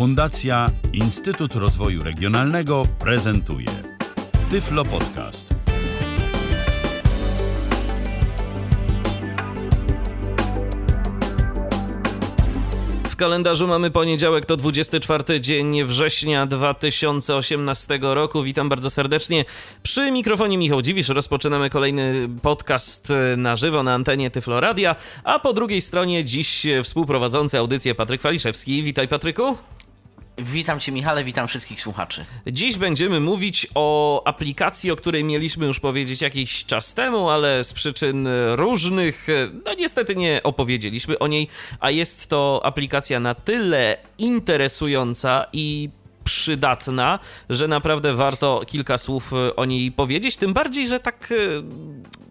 Fundacja Instytut Rozwoju Regionalnego prezentuje Tyflo Podcast. W kalendarzu mamy poniedziałek, to 24 dzień września 2018 roku. Witam bardzo serdecznie. Przy mikrofonie Michał Dziwisz rozpoczynamy kolejny podcast na żywo na antenie Tyfloradia, a po drugiej stronie dziś współprowadzący audycję Patryk Waliszewski. Witaj Patryku. Witam Cię, Michale, witam wszystkich słuchaczy. Dziś będziemy mówić o aplikacji, o której mieliśmy już powiedzieć jakiś czas temu, ale z przyczyn różnych, no niestety nie opowiedzieliśmy o niej, a jest to aplikacja na tyle interesująca i przydatna, że naprawdę warto kilka słów o niej powiedzieć. Tym bardziej, że tak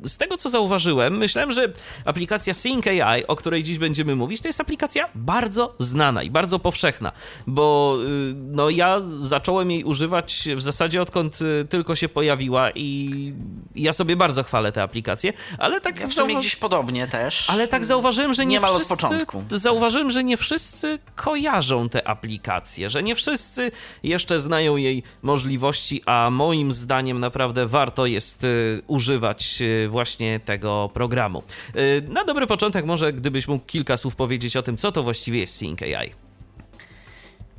z tego co zauważyłem, myślałem, że aplikacja Sync AI, o której dziś będziemy mówić, to jest aplikacja bardzo znana i bardzo powszechna, bo no ja zacząłem jej używać w zasadzie odkąd tylko się pojawiła i ja sobie bardzo chwalę tę aplikację, ale tak ja w sumie gdzieś podobnie też. Ale tak zauważyłem, że nie Niemal wszyscy, od początku. Zauważyłem, że nie wszyscy kojarzą tę aplikację, że nie wszyscy jeszcze znają jej możliwości, a moim zdaniem naprawdę warto jest y, używać y, właśnie tego programu. Y, na dobry początek może gdybyś mógł kilka słów powiedzieć o tym, co to właściwie jest Sync AI.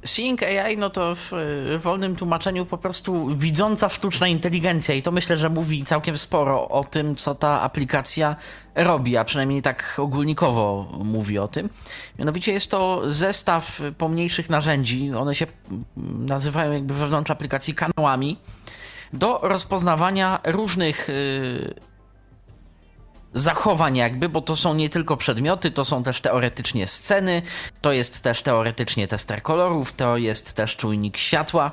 Seeing AI, no to w wolnym tłumaczeniu po prostu widząca sztuczna inteligencja i to myślę, że mówi całkiem sporo o tym, co ta aplikacja robi, a przynajmniej tak ogólnikowo mówi o tym. Mianowicie jest to zestaw pomniejszych narzędzi, one się nazywają jakby wewnątrz aplikacji kanałami, do rozpoznawania różnych yy, zachowań jakby, bo to są nie tylko przedmioty, to są też teoretycznie sceny, to jest też teoretycznie tester kolorów, to jest też czujnik światła,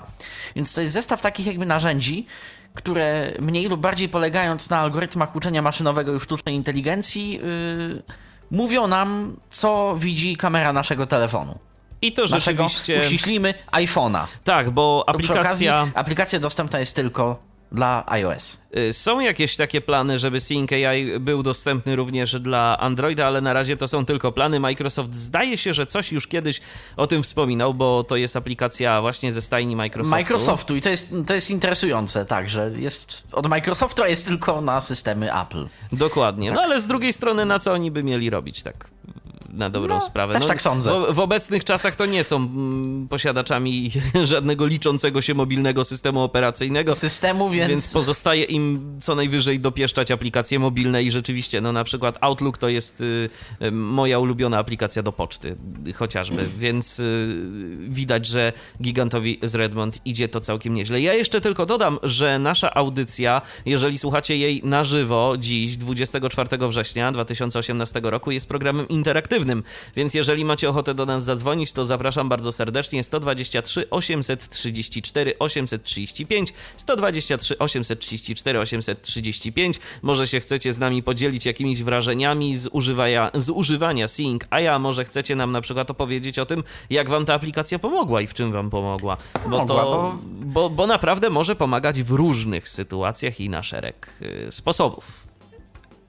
więc to jest zestaw takich jakby narzędzi, które mniej lub bardziej polegając na algorytmach uczenia maszynowego i sztucznej inteligencji yy, mówią nam, co widzi kamera naszego telefonu. I to Naszego, rzeczywiście. uściślimy, iPhone'a. Tak, bo przy okazji aplikacja. aplikacja dostępna jest tylko dla iOS. Y, Są jakieś takie plany, żeby Sync AI był dostępny również dla Androida, ale na razie to są tylko plany. Microsoft zdaje się, że coś już kiedyś o tym wspominał, bo to jest aplikacja właśnie ze stajni Microsoftu. Microsoftu i to jest, to jest interesujące, tak, że jest od Microsoftu, a jest tylko na systemy Apple. Dokładnie. Tak. No ale z drugiej strony, na co oni by mieli robić tak? Na dobrą No, sprawę. też no, tak sądzę. W, w obecnych czasach to nie są mm, posiadaczami żadnego liczącego się mobilnego systemu operacyjnego. Systemu, więc, Więc pozostaje im co najwyżej dopieszczać aplikacje mobilne i rzeczywiście, no na przykład Outlook to jest y, y, moja ulubiona aplikacja do poczty, chociażby, więc y, widać, że gigantowi z Redmond idzie to całkiem nieźle. Ja jeszcze tylko dodam, że nasza audycja, jeżeli słuchacie jej na żywo dziś, 24 września 2018 roku, jest programem interaktywnym, więc jeżeli macie ochotę do nas zadzwonić, to zapraszam bardzo serdecznie. 123 834 835 123 834 835 może się chcecie z nami podzielić jakimiś wrażeniami z, używania, z używania Sync, a ja może chcecie nam na przykład opowiedzieć o tym, jak wam ta aplikacja pomogła i w czym wam pomogła, bo to, bo- bo, bo naprawdę może pomagać w różnych sytuacjach i na szereg y, sposobów.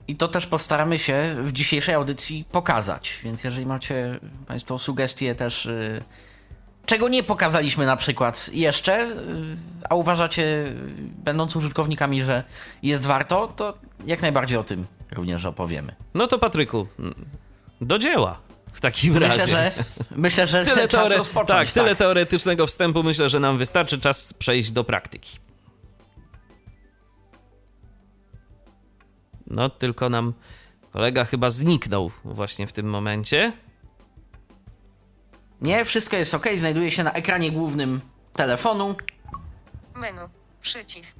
I to też postaramy się w dzisiejszej audycji pokazać. Więc jeżeli macie Państwo sugestie też, y, czego nie pokazaliśmy na przykład jeszcze, y, a uważacie, będąc użytkownikami, że jest warto, to jak najbardziej o tym również opowiemy. No to Patryku, do dzieła w takim Myślę, razie. że, myślę, że Tyle, teore- tak, tyle teoretycznego wstępu myślę, że nam wystarczy. Czas przejść do praktyki. No, tylko nam kolega chyba zniknął właśnie w tym momencie. Nie, wszystko jest ok, znajduje się na ekranie głównym telefonu. Menu. Przycisk.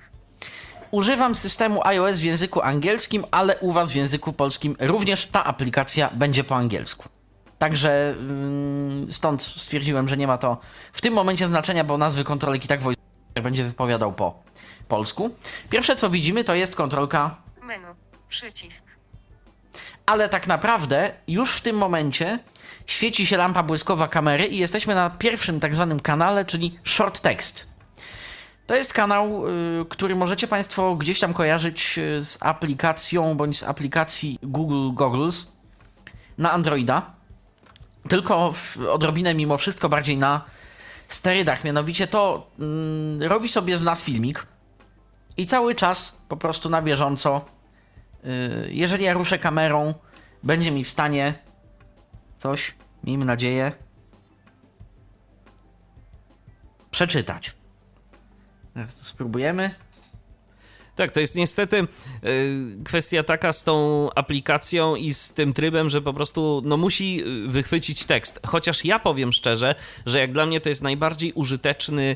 Używam systemu iOS w języku angielskim, ale u Was w języku polskim również ta aplikacja będzie po angielsku. Także mm, stąd stwierdziłem, że nie ma to w tym momencie znaczenia, bo nazwy kontrolek i tak voice będzie wypowiadał po polsku. Pierwsze co widzimy to jest kontrolka, Menu. Przycisk. ale tak naprawdę już w tym momencie świeci się lampa błyskowa kamery i jesteśmy na pierwszym tak zwanym kanale, czyli short text. To jest kanał, y, który możecie Państwo gdzieś tam kojarzyć y, z aplikacją bądź z aplikacji Google Goggles na Androida. Tylko odrobinę mimo wszystko bardziej na sterydach. Mianowicie to mm, robi sobie z nas filmik i cały czas po prostu na bieżąco, jeżeli ja ruszę kamerą, będzie mi w stanie coś, miejmy nadzieję, przeczytać. Teraz to spróbujemy. Tak, to jest niestety y, kwestia taka z tą aplikacją i z tym trybem, że po prostu no, musi y, wychwycić tekst. Chociaż ja powiem szczerze, że jak dla mnie to jest najbardziej użyteczny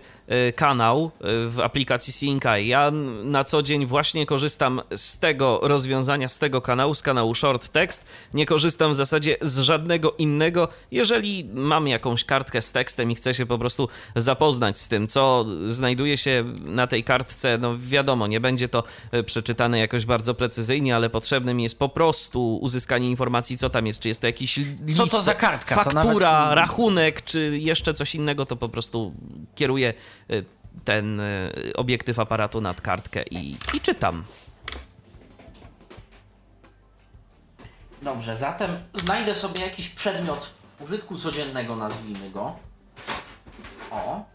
y, kanał w aplikacji Sync. Ja na co dzień właśnie korzystam z tego rozwiązania, z tego kanału, z kanału Short Text. Nie korzystam w zasadzie z żadnego innego. Jeżeli mam jakąś kartkę z tekstem i chcę się po prostu zapoznać z tym, co znajduje się na tej kartce, no wiadomo, nie będzie to e, przeczytane jakoś bardzo precyzyjnie, ale potrzebne mi jest po prostu uzyskanie informacji, co tam jest, czy jest to jakiś list, Co to za kartka? Faktura, nawet- rachunek, czy jeszcze coś innego, to po prostu kieruję e, ten e, obiektyw aparatu nad kartkę i, i czytam. Dobrze, zatem znajdę sobie jakiś przedmiot użytku codziennego, nazwijmy go. O.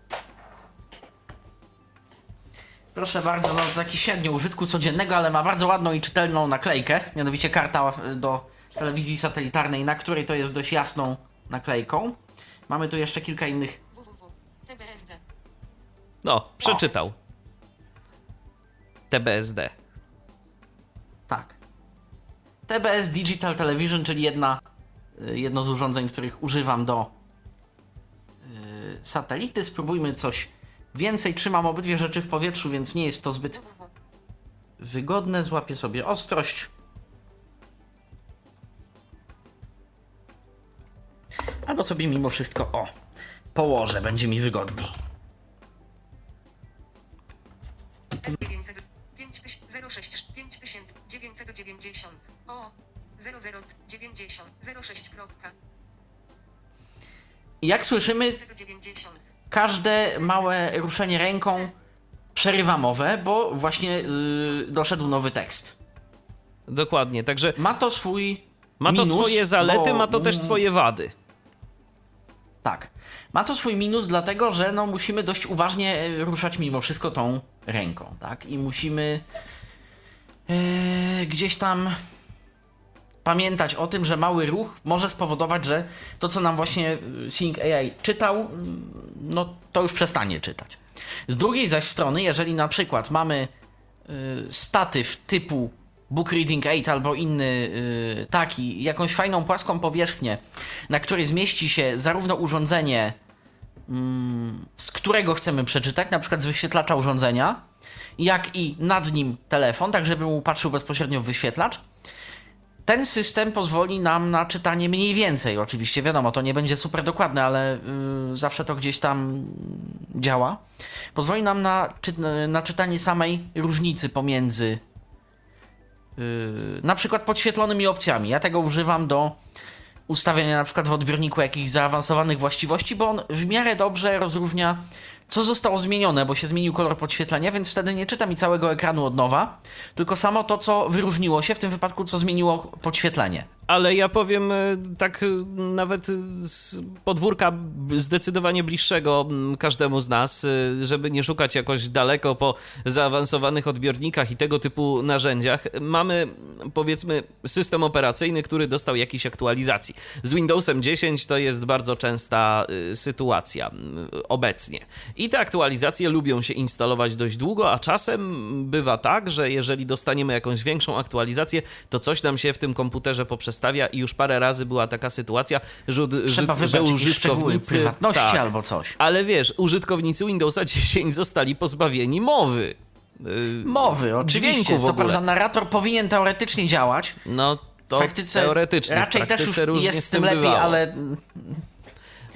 Proszę bardzo, no taki średnio użytku codziennego, ale ma bardzo ładną i czytelną naklejkę, mianowicie karta y, do telewizji satelitarnej, na której to jest dość jasną naklejką. Mamy tu jeszcze kilka innych. www. TBSD. No, przeczytał. TBSD. Tak. TBS Digital Television, czyli jedna, y, jedno z urządzeń, których używam do y, satelity. Spróbujmy coś więcej. Trzymam obydwie rzeczy w powietrzu, więc nie jest to zbyt wygodne. Złapię sobie ostrość. Albo sobie mimo wszystko, o, położę, będzie mi wygodniej. S900 5006 5990 o 0090 06 kropka I jak słyszymy, 990 każde małe ruszenie ręką przerywa mowę, bo właśnie yy, doszedł nowy tekst. Dokładnie, także Ma to swój ma to minus, swoje zalety, bo- ma to też swoje wady. Tak. Ma to swój minus, dlatego że no, musimy dość uważnie e, ruszać mimo wszystko tą ręką, tak? I musimy e, gdzieś tam pamiętać o tym, że mały ruch może spowodować, że to, co nam właśnie e, Sync AI czytał, mm, no to już przestanie czytać. Z drugiej zaś strony, jeżeli na przykład mamy y, statyw typu Book Reading 8 albo inny y, taki, jakąś fajną płaską powierzchnię, na której zmieści się zarówno urządzenie, mm, z którego chcemy przeczytać, na przykład z wyświetlacza urządzenia, jak i nad nim telefon, tak żeby mu patrzył bezpośrednio w wyświetlacz. Ten system pozwoli nam na czytanie mniej więcej. Oczywiście, wiadomo, to nie będzie super dokładne, ale y, zawsze to gdzieś tam działa. Pozwoli nam na, czy, na czytanie samej różnicy pomiędzy yy, na przykład podświetlonymi opcjami. Ja tego używam do ustawiania na przykład w odbiorniku jakichś zaawansowanych właściwości, bo on w miarę dobrze rozróżnia co zostało zmienione, bo się zmienił kolor podświetlenia, więc wtedy nie czyta mi całego ekranu od nowa, tylko samo to, co wyróżniło się, w tym wypadku, co zmieniło podświetlenie. Ale ja powiem e, tak e, nawet z podwórka zdecydowanie bliższego każdemu z nas, e, żeby nie szukać jakoś daleko po zaawansowanych odbiornikach i tego typu narzędziach. Mamy powiedzmy system operacyjny, który dostał jakiejś aktualizacji. Z Windowsem 10 to jest bardzo częsta sytuacja obecnie. I te aktualizacje lubią się instalować dość długo, a czasem bywa tak, że jeżeli dostaniemy jakąś większą aktualizację, to coś nam się w tym komputerze poprzestawia i już parę razy była taka sytuacja, że, Trzeba że, że użytkownicy... prywatności tak, albo coś. ale wiesz, użytkownicy Windowsa 10 zostali pozbawieni mowy. Yy, Mowy, oczywiście. Co prawda narrator powinien teoretycznie działać. No to W praktyce teoretycznie. raczej praktyce też już różnie jest z tym lepiej, bywało. ale,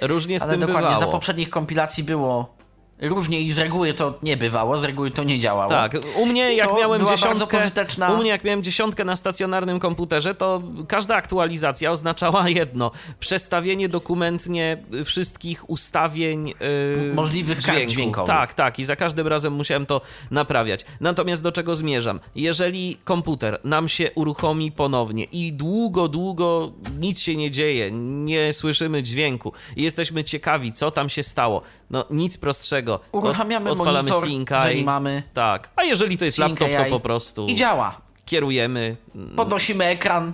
Różnie z ale tym dokładnie bywało. za poprzednich kompilacji było różnie i z reguły to nie bywało, z reguły to nie działało. Tak, u mnie jak to miałem dziesiątkę, pożyteczna- u mnie jak miałem dziesiątkę na stacjonarnym komputerze, to każda aktualizacja oznaczała jedno, przestawienie dokumentnie wszystkich ustawień yy, Możliwych kart dźwięku. dźwiękowych. Tak, tak i za każdym razem musiałem to naprawiać. Natomiast do czego zmierzam? Jeżeli komputer nam się uruchomi ponownie i długo, długo nic się nie dzieje, nie słyszymy dźwięku i jesteśmy ciekawi, co tam się stało, no nic prostszego. Od- Uruchamiamy odpalamy monitor, jeżeli mamy. Tak, a jeżeli to jest laptop, to po prostu I działa. kierujemy. Podnosimy ekran.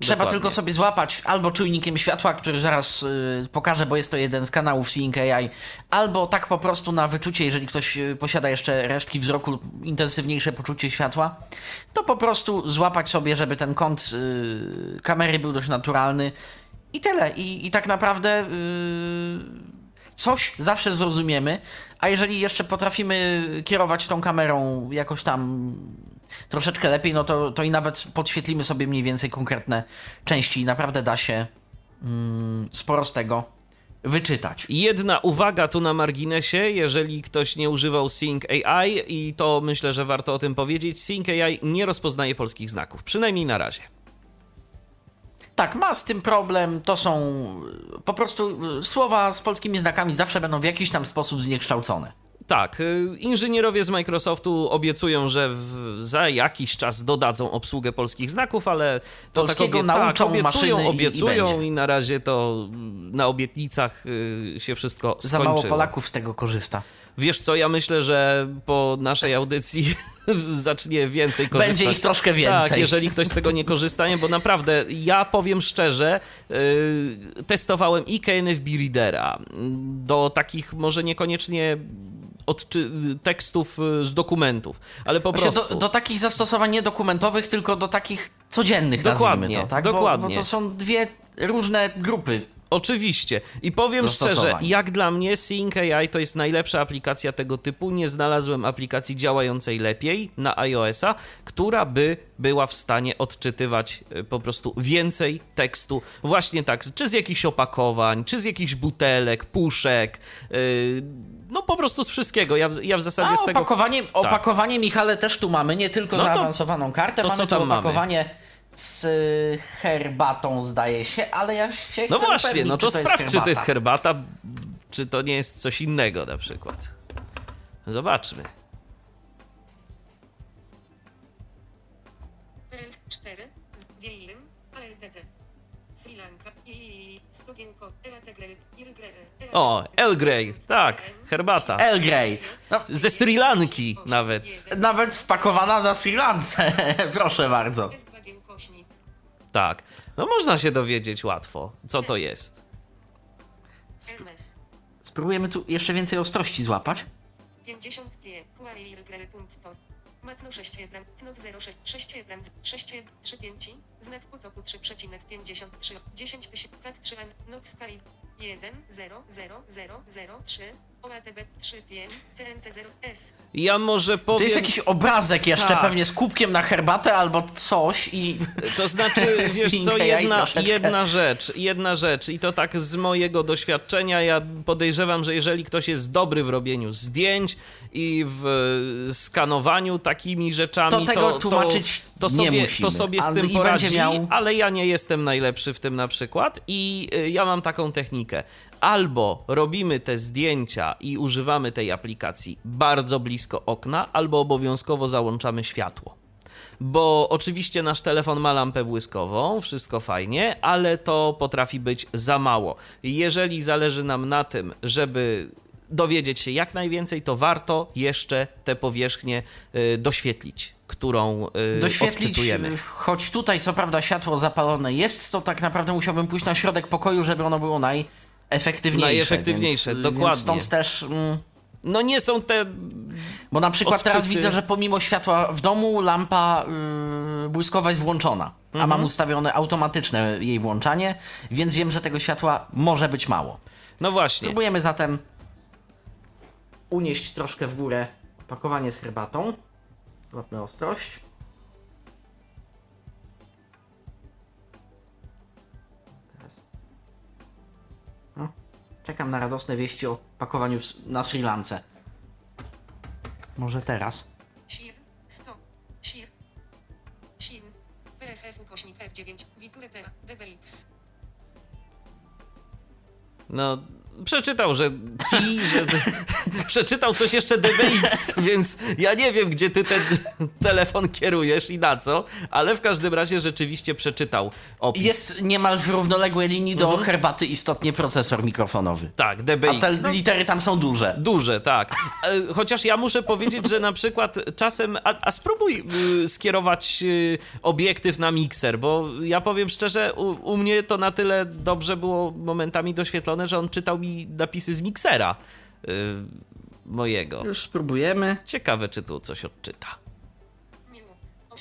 Trzeba Dokładnie. tylko sobie złapać albo czujnikiem światła, który zaraz y, pokażę, bo jest to jeden z kanałów Sync AI, albo tak po prostu na wyczucie, jeżeli ktoś y, posiada jeszcze resztki wzroku lub intensywniejsze poczucie światła, to po prostu złapać sobie, żeby ten kąt y, kamery był dość naturalny i tyle. I, i tak naprawdę coś zawsze zrozumiemy, a jeżeli jeszcze potrafimy kierować tą kamerą jakoś tam troszeczkę lepiej, no to, to i nawet podświetlimy sobie mniej więcej konkretne części i naprawdę da się mm, sporo z tego wyczytać. Jedna uwaga tu na marginesie, jeżeli ktoś nie używał Sync AI i to myślę, że warto o tym powiedzieć, Sync AI nie rozpoznaje polskich znaków, przynajmniej na razie. Tak, ma z tym problem, to są y, po prostu y, słowa z polskimi znakami zawsze będą w jakiś tam sposób zniekształcone. Tak, y, inżynierowie z Microsoftu obiecują, że w, za jakiś czas dodadzą obsługę polskich znaków, ale to tak, Polskiego obie- nauczą tak obiecują, maszyny i- i obiecują i, na razie to mm, na obietnicach y, się wszystko Za skończyło. mało Polaków z tego korzysta. Wiesz co, ja myślę, że po naszej audycji zacznie więcej korzystać. Będzie ich troszkę więcej. Tak, jeżeli ktoś z tego nie korzysta, nie, bo naprawdę, ja powiem szczerze, yy, testowałem i KNFB Readera do takich może niekoniecznie odczy- tekstów y, z dokumentów, ale po Właśnie prostu... do, do takich zastosowań nie dokumentowych, tylko do takich codziennych, Dokładnie, to, tak? Bo, dokładnie. bo to są dwie różne grupy. Oczywiście. I powiem szczerze, jak dla mnie Sync AI to jest najlepsza aplikacja tego typu. Nie znalazłem aplikacji działającej lepiej na iOS-a, która by była w stanie odczytywać y, po prostu więcej tekstu. Właśnie tak, czy z jakichś opakowań, czy z jakichś butelek, puszek. yy, no po prostu z wszystkiego. Ja w, ja w zasadzie A z tego... opakowanie, opakowanie Michale też tu mamy, nie tylko No to- zaawansowaną kartę, to mamy co tam mamy? Z herbatą zdaje się, ale ja się No właśnie, upewnić, no to czy to sprawdź, czy to jest herbata. czy to nie jest coś innego na przykład. Zobaczmy. L4, Wiejrym, ALTD. Sri Lanka i Stogienko, EATG, Ilgre, O, El Grey, tak, herbata. Earl Grey. No, Ze Sri Lanki nawet. nawet wpakowana na Sri Lance, proszę bardzo. S2 kośnik. Tak. No można się dowiedzieć łatwo, co to jest. MS. Spróbujemy tu jeszcze więcej ostrości złapać. 50 P. Kuailgre. Punkto. Macno 6 ebram. Cnoc 06. 6 ebram. 6 eb. 3 5. Znak potoku 3,53. 10 tysięcy. Kak 3 an. Nox Kai. 1 0 0 0 0 3. OATB 3 5. CNC 0 S. Ja może To powiem... jest jakiś obrazek jeszcze Tak. pewnie z kubkiem na herbatę albo coś i... To znaczy, wiesz co, jedna, jedna rzecz, jedna rzecz i to tak z mojego doświadczenia, ja podejrzewam, że jeżeli ktoś jest dobry w robieniu zdjęć i w skanowaniu takimi rzeczami, To to, tego tłumaczyć to, nie sobie, musimy. to sobie z tym poradzi, miał- ale ja nie jestem najlepszy w tym na przykład i y, ja mam taką technikę. Albo robimy te zdjęcia i używamy tej aplikacji bardzo blisko okna, albo obowiązkowo załączamy światło bo oczywiście nasz telefon ma lampę błyskową, wszystko fajnie, ale to potrafi być za mało. Jeżeli zależy nam na tym, żeby dowiedzieć się jak najwięcej, to warto jeszcze tę powierzchnię y, doświetlić, którą y, doświetlić, odczytujemy. choć tutaj co prawda światło zapalone jest, to tak naprawdę musiałbym pójść na środek pokoju, żeby ono było najefektywniejsze. Najefektywniejsze, więc, dokładnie. Więc stąd też... Mm, No nie są te... bo na przykład teraz Odczyty. widzę, że pomimo światła w domu lampa yy, błyskowa jest włączona, a Mhm. mam ustawione automatyczne jej włączanie, więc wiem, że tego światła może być mało. No właśnie. Próbujemy zatem unieść troszkę w górę pakowanie z herbatą. Łapmy ostrość. Czekam na radosne wieści o pakowaniu na Sri Lance. Może teraz? Sir, stop, Sir, Sin, PSF ukośnik F9, Witureta, DBX. No, przeczytał, że T, że przeczytał coś jeszcze DBX, więc ja nie wiem, gdzie ty ten telefon kierujesz i na co, ale w każdym razie rzeczywiście przeczytał opis. Jest niemal w równoległej linii do herbaty istotnie procesor mikrofonowy. Tak, A DBX. te No, litery tam są duże. Duże, tak. E, Chociaż ja muszę powiedzieć, że na przykład czasem. A, a spróbuj y, skierować y, obiektyw na mikser, bo ja powiem szczerze, u, u mnie to na tyle dobrze było momentami doświetlone, że on czytał mi napisy z miksera y, mojego. Już spróbujemy. Ciekawe, czy tu coś odczyta.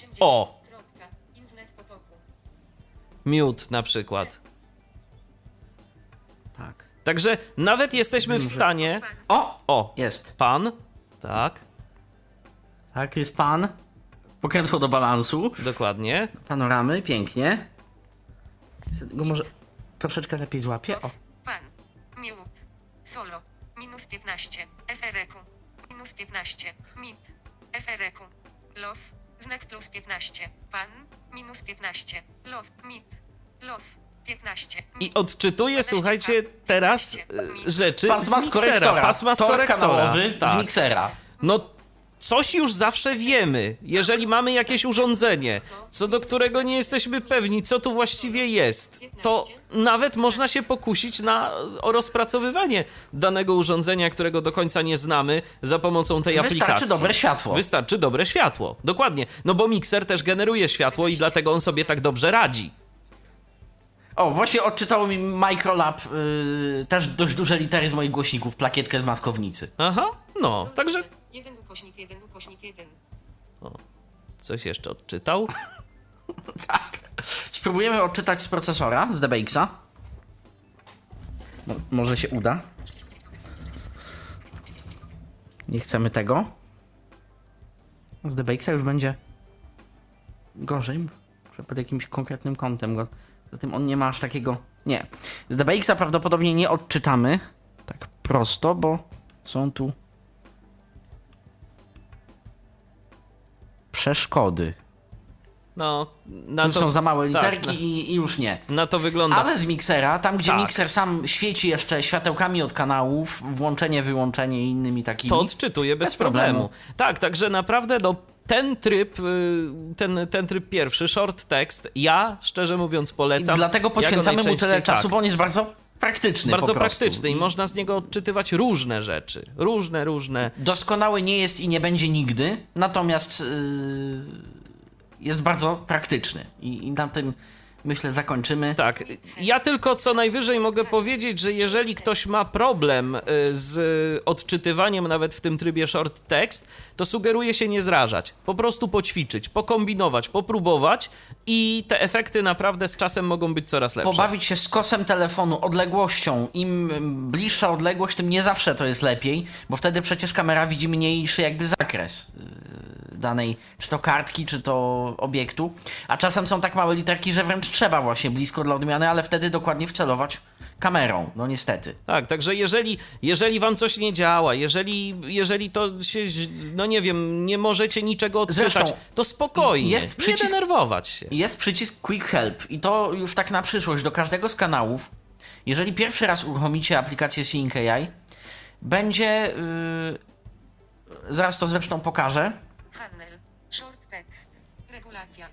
Miu, 80. O! Mute na przykład. Tak. Także nawet jesteśmy w stanie. O! O, Jest. pan. Tak, Tak, jest pan. Pokrętło do balansu. dokładnie. Panoramy, pięknie. Go może troszeczkę lepiej złapię. O. Pan, miut, solo, minus 15, FRQ, minus 15, mit, FRQ, love, znak plus 15, pan, minus 15, love, mit, love, 15. I odczytuję, słuchajcie, teraz y, rzeczy Pasma z z miksera. Pasma z Tor korektora. kanałowy tak. z miksera. No, coś już zawsze wiemy. Jeżeli mamy jakieś urządzenie, co do którego nie jesteśmy pewni, co tu właściwie jest, to nawet można się pokusić na o rozpracowywanie danego urządzenia, którego do końca nie znamy, za pomocą tej Wystarczy aplikacji. dobre światło. Wystarczy dobre światło. Dokładnie. No bo mikser też generuje światło i dlatego on sobie tak dobrze radzi. O, właśnie odczytało mi Microlab yy, też dość duże litery z moich głośników, plakietkę z maskownicy. Aha, no, także 1 ukośnik 1 ukośnik 1. coś jeszcze odczytał. Tak. Spróbujemy odczytać z procesora, z DBX-a. Mo- może się uda. Nie chcemy tego. Z DBX-a już będzie gorzej. Muszę pod jakimś konkretnym kątem go. Zatem on nie ma aż takiego. Nie. Z DBX-a prawdopodobnie nie odczytamy tak prosto, bo są tu przeszkody. No, na to, są za małe tak, literki na- i, i już nie. Na to wygląda. Ale z miksera, tam gdzie Tak. mikser sam świeci jeszcze światełkami od kanałów, włączenie, wyłączenie i innymi takimi. To odczytuje bez, Bez problemu. problemu. Tak, także naprawdę no, ten tryb, y, ten, ten tryb pierwszy, short text, ja szczerze mówiąc I polecam. dlatego Ja go poświęcamy mu tyle czasu, tak, bo on jest bardzo praktyczny. Bardzo praktyczny i można z niego odczytywać różne rzeczy. Różne, różne. Doskonały nie jest i nie będzie nigdy, natomiast yy, jest bardzo praktyczny. I, I na tym myślę zakończymy. Tak, ja tylko co najwyżej mogę powiedzieć, że jeżeli ktoś ma problem y, z odczytywaniem nawet w tym trybie short text, to sugeruję się nie zrażać. Po prostu poćwiczyć, pokombinować, popróbować i te efekty naprawdę z czasem mogą być coraz lepsze. Pobawić się z kosem telefonu, odległością. Im bliższa odległość, tym nie zawsze to jest lepiej, bo wtedy przecież kamera widzi mniejszy jakby zakres danej, czy to kartki, czy to obiektu. A czasem są tak małe literki, że wręcz trzeba właśnie blisko dla odmiany, ale wtedy dokładnie wcelować kamerą. No niestety. Tak, także jeżeli, jeżeli wam coś nie działa, jeżeli, jeżeli to się, no nie wiem, nie możecie niczego odczytać, Zresztą to spokojnie, jest nie przycisk- denerwować się. Jest przycisk Quick Help i to już tak na przyszłość do każdego z kanałów. Jeżeli pierwszy raz uruchomicie aplikację Sync AI, będzie. Yy, zaraz to zresztą pokażę. Handel, short text, regulacja,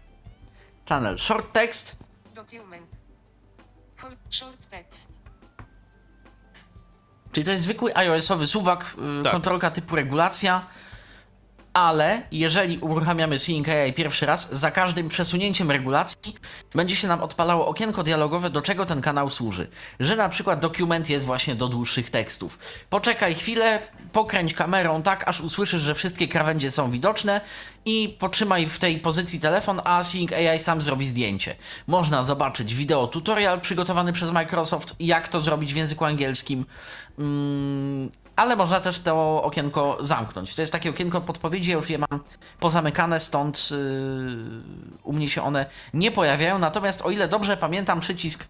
Channel Short Text. document, short text, Czyli to jest zwykły iOS-owy suwak, yy, Tak. kontrolka typu regulacja. Ale jeżeli uruchamiamy Sync AI pierwszy raz, za każdym przesunięciem regulacji będzie się nam odpalało okienko dialogowe, do czego ten kanał służy. Że na przykład dokument jest właśnie do dłuższych tekstów. Poczekaj chwilę, pokręć kamerą tak, aż usłyszysz, że wszystkie krawędzie są widoczne i potrzymaj w tej pozycji telefon, a Sync AI sam zrobi zdjęcie. Można zobaczyć wideo tutorial przygotowany przez Microsoft, jak to zrobić w języku angielskim. Mm, ale można też to okienko zamknąć. To jest takie okienko podpowiedzi, ja już je mam pozamykane, stąd yy, u mnie się one nie pojawiają. Natomiast o ile dobrze pamiętam przycisk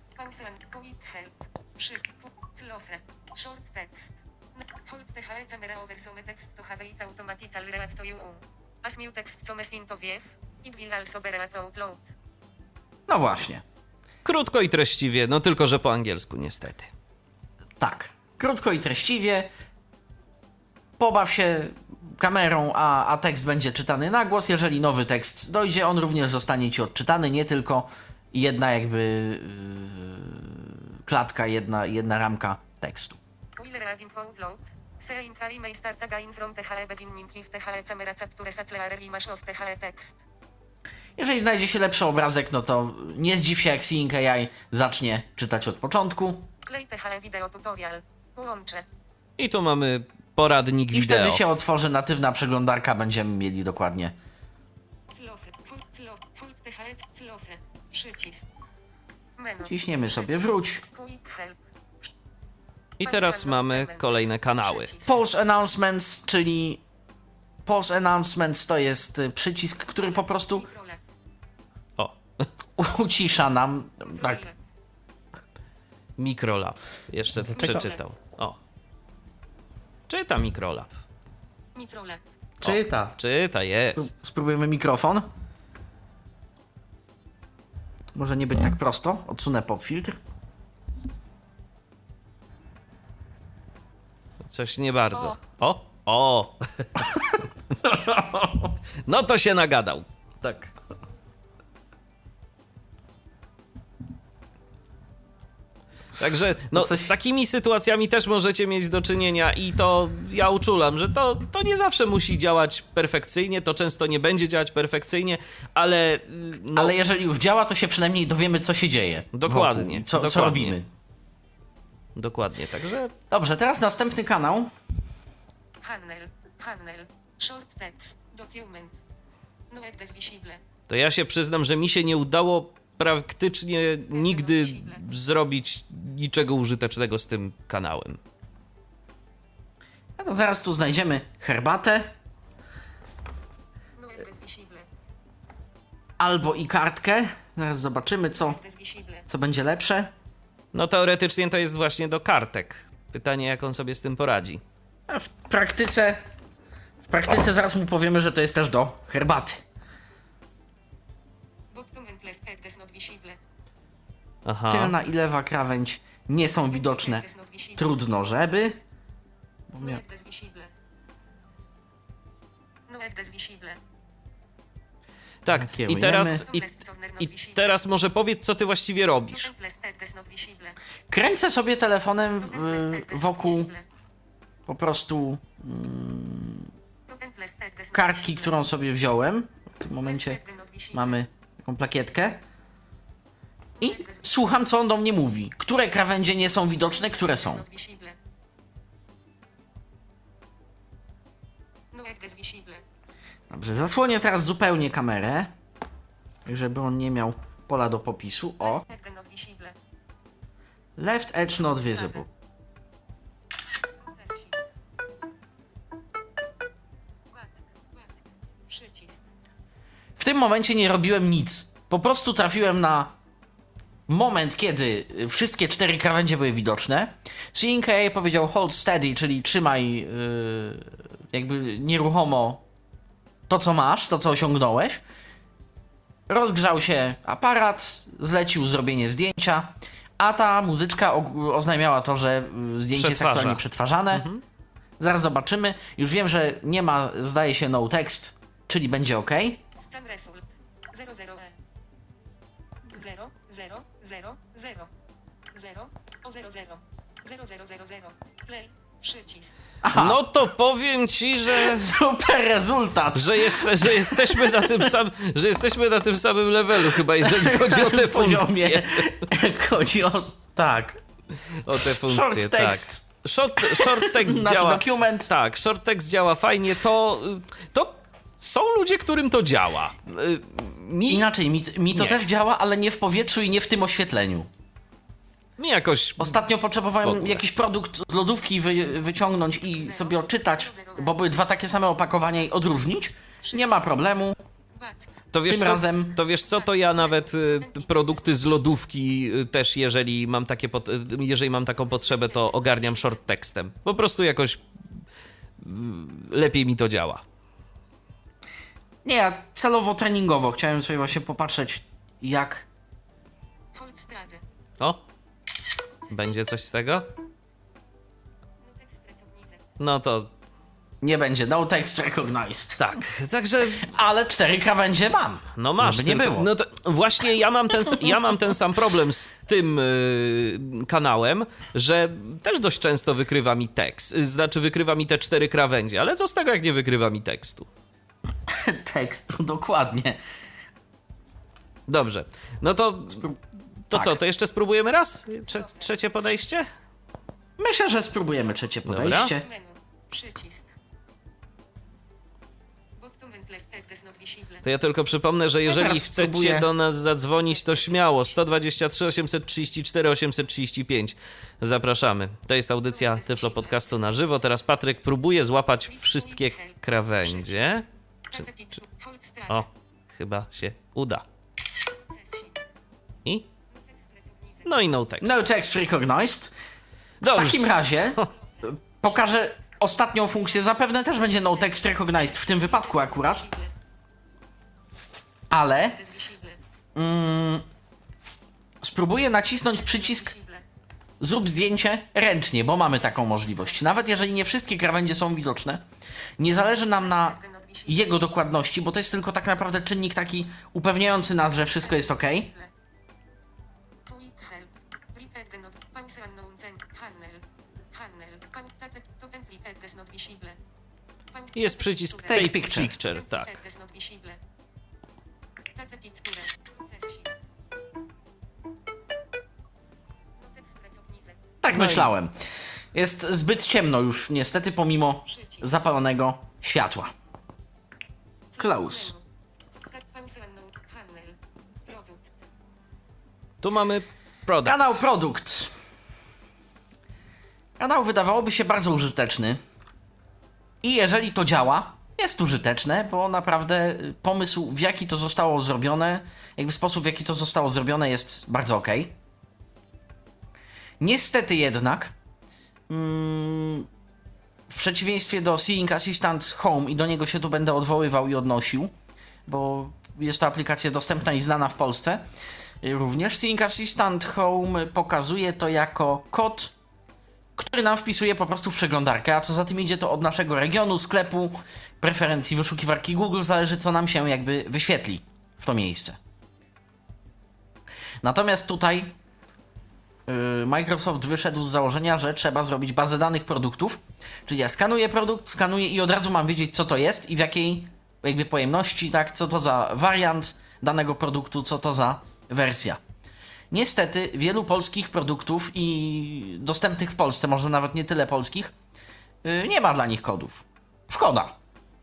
upload. No właśnie. Krótko i treściwie, no tylko że po angielsku niestety. Tak. Krótko i treściwie. Pobaw się kamerą, a, a tekst będzie czytany na głos. Jeżeli nowy tekst dojdzie, on również zostanie ci odczytany, nie tylko jedna jakby yy, klatka, jedna, jedna ramka tekstu. May start again from THE beginning if THE camera capture such a image of THE text. Jeżeli znajdzie się lepszy obrazek, no to nie zdziw się, jak Seeing AI zacznie czytać od początku. Play THE video tutorial. Łączę. I tu mamy poradnik I wideo. wtedy się otworzy natywna przeglądarka, będziemy mieli dokładnie. Ciśniemy sobie wróć. I teraz mamy kolejne kanały. Pause Announcements, czyli Pause Announcements to jest y, przycisk, który po prostu. O, ucisza nam. Tak. Mikrolab. Jeszcze przeczytał. O. Czyta Mikrolab. Microle. Czyta. Czyta, jest. Spróbujemy mikrofon. Może nie być tak prosto. Odsunę pop filtr. Coś nie bardzo. O, o. No to się nagadał. Tak. Także no, coś- z takimi sytuacjami też możecie mieć do czynienia i to ja uczulam, że to, to nie zawsze musi działać perfekcyjnie, to często nie będzie działać perfekcyjnie, ale y, no, Ale jeżeli już działa, to się przynajmniej dowiemy, co się dzieje. Dokładnie, Wokół, co, co dokładnie. robimy. dokładnie, także Dobrze, teraz następny kanał. Handel. Handel. Short text. Document. No visible. to ja się przyznam, że mi się nie udało praktycznie nigdy zrobić niczego użytecznego z tym kanałem. To zaraz tu znajdziemy herbatę No albo i kartkę. Zaraz zobaczymy, co, co będzie lepsze. No teoretycznie to jest właśnie do kartek. Pytanie, jak on sobie z tym poradzi. A w praktyce. W praktyce zaraz mu powiemy, że to jest też do herbaty. Aha. Tylna i lewa krawędź nie są widoczne. Trudno, żeby. No visible. No address visible. Tak, i teraz, i, not i visible. teraz może powiedz, co ty właściwie robisz. Kręcę sobie telefonem w, wokół po prostu not kartki, którą sobie wziąłem. W tym momencie mamy taką plakietkę. I słucham, co on do mnie mówi. Które krawędzie nie są widoczne, które są. Dobrze, zasłonię teraz zupełnie kamerę, żeby on nie miał pola do popisu. O, left edge not visible. Tym momencie nie robiłem nic. Po prostu trafiłem na moment, kiedy wszystkie cztery krawędzie były widoczne. Seeing powiedział hold steady, czyli trzymaj yy, jakby nieruchomo to, co masz, to, co osiągnąłeś. Rozgrzał się aparat, zlecił zrobienie zdjęcia, a ta muzyczka oznajmiała to, że y, zdjęcie jest Przetwarza. aktualnie przetwarzane. Zaraz zobaczymy. Już wiem, że nie ma, zdaje się, no text, czyli będzie ok. Scan result. 00 E. 0, 0, 0, 0. 0, o 0, 0. 0, 0, 0, 0. Play. Przycisk. No to powiem ci, że, Super rezultat! że, jest, że, jesteśmy na tym sam, że jesteśmy na tym samym levelu chyba, jeżeli chodzi o te poziomie. funkcje. Chodzi o. Tak. O te funkcje, Short tak. text. Short, short text działa. dokument. Tak, short text działa fajnie. To, to są ludzie, którym to działa. Y, Mi, Inaczej, mi, mi to Nie. też działa, ale nie w powietrzu i nie w tym oświetleniu. mi jakoś. Ostatnio potrzebowałem jakiś produkt z lodówki wy, wyciągnąć i sobie odczytać, bo były dwa takie same opakowania i odróżnić. Nie ma problemu. To wiesz, Tym co, razem- to wiesz co, to ja nawet y, produkty z lodówki y, też, jeżeli mam, takie pot- y, jeżeli mam taką potrzebę, to ogarniam short tekstem. Po prostu jakoś lepiej mi to działa. Nie, ja celowo treningowo chciałem sobie właśnie popatrzeć, jak. O, będzie coś z tego? Notex pracownicy. No to Nie będzie no text recognized. tak, także Ale cztery krawędzie mam. No masz, Żeby nie tylko- było. No to właśnie ja mam ten, ja mam ten sam problem z tym y, kanałem, że też dość często wykrywa mi tekst. y, Znaczy wykrywa mi te cztery krawędzie, ale co z tego, jak nie wykrywa mi tekstu? Tekstu, dokładnie. Dobrze. No to. To Tak. co, to jeszcze spróbujemy raz? Trze trzecie podejście? Myślę, że spróbujemy trzecie podejście. To ja tylko przypomnę, że jeżeli teraz chcecie spróbuję. do nas zadzwonić, to śmiało 123 834 835. Zapraszamy. To jest audycja Tyflo Podcastu na żywo. Teraz Patryk próbuje złapać wszystkie krawędzie. Pizza. Holzgrade. O, chyba się uda. I? No i no text. No text recognized. W Dobrze. takim razie pokażę ostatnią funkcję. Zapewne też będzie no text recognized w tym wypadku akurat, ale visible. spróbuję nacisnąć przycisk zrób zdjęcie ręcznie, bo mamy taką możliwość. Nawet jeżeli nie wszystkie krawędzie są widoczne, nie zależy nam na jego dokładności, bo to jest tylko tak naprawdę czynnik taki upewniający nas, że wszystko jest ok. Jest przycisk Take picture. Picture, tak. Tak No myślałem. Jest zbyt ciemno już, niestety, pomimo zapalonego światła. Produkt. Tu mamy product. Kanał Produkt. Kanał wydawałoby się bardzo użyteczny. I jeżeli to działa, jest użyteczne, bo naprawdę y, pomysł, w jaki to zostało zrobione, jakby sposób, w jaki to zostało zrobione, jest bardzo ok. Niestety jednak, mm, przeciwieństwie do Seeing Assistant Home, i do niego się tu będę odwoływał i odnosił, bo jest to aplikacja dostępna i znana w Polsce. Y, Również Seeing Assistant Home pokazuje to jako kod, który nam wpisuje po prostu w przeglądarkę, a co za tym idzie to od naszego regionu, sklepu, preferencji wyszukiwarki Google zależy co nam się jakby wyświetli w to miejsce. Natomiast tutaj Microsoft wyszedł z założenia, że trzeba zrobić bazę danych produktów, czyli ja skanuję produkt, skanuję i od razu mam wiedzieć co to jest i w jakiej jakby pojemności, tak, co to za wariant danego produktu, co to za wersja. Niestety wielu polskich produktów i dostępnych w Polsce, może nawet nie tyle polskich, yy, nie ma dla nich kodów. Szkoda.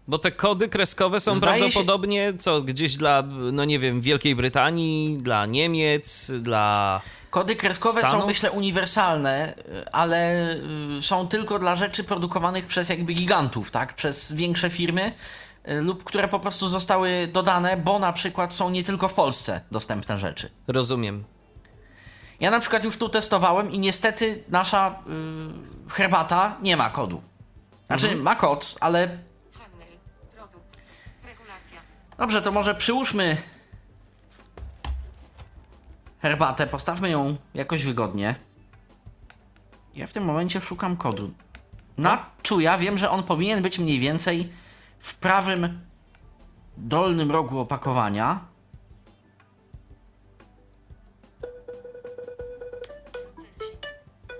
Bo te kody kreskowe są Zdaje się- prawdopodobnie co, gdzieś dla, no nie wiem, Wielkiej Brytanii, dla Niemiec, dla... Kody kreskowe Stanów? są myślę uniwersalne, ale y, są tylko dla rzeczy produkowanych przez jakby gigantów, tak? Przez większe firmy y, lub które po prostu zostały dodane, bo na przykład są nie tylko w Polsce dostępne rzeczy. Rozumiem. Ja na przykład już tu testowałem i niestety nasza y, herbata nie ma kodu. Znaczy ma kod, ale. Dobrze, to może przyłóżmy herbatę, postawmy ją jakoś wygodnie. Ja w tym momencie szukam kodu. Na czuja wiem, że on powinien być mniej więcej w prawym dolnym rogu opakowania.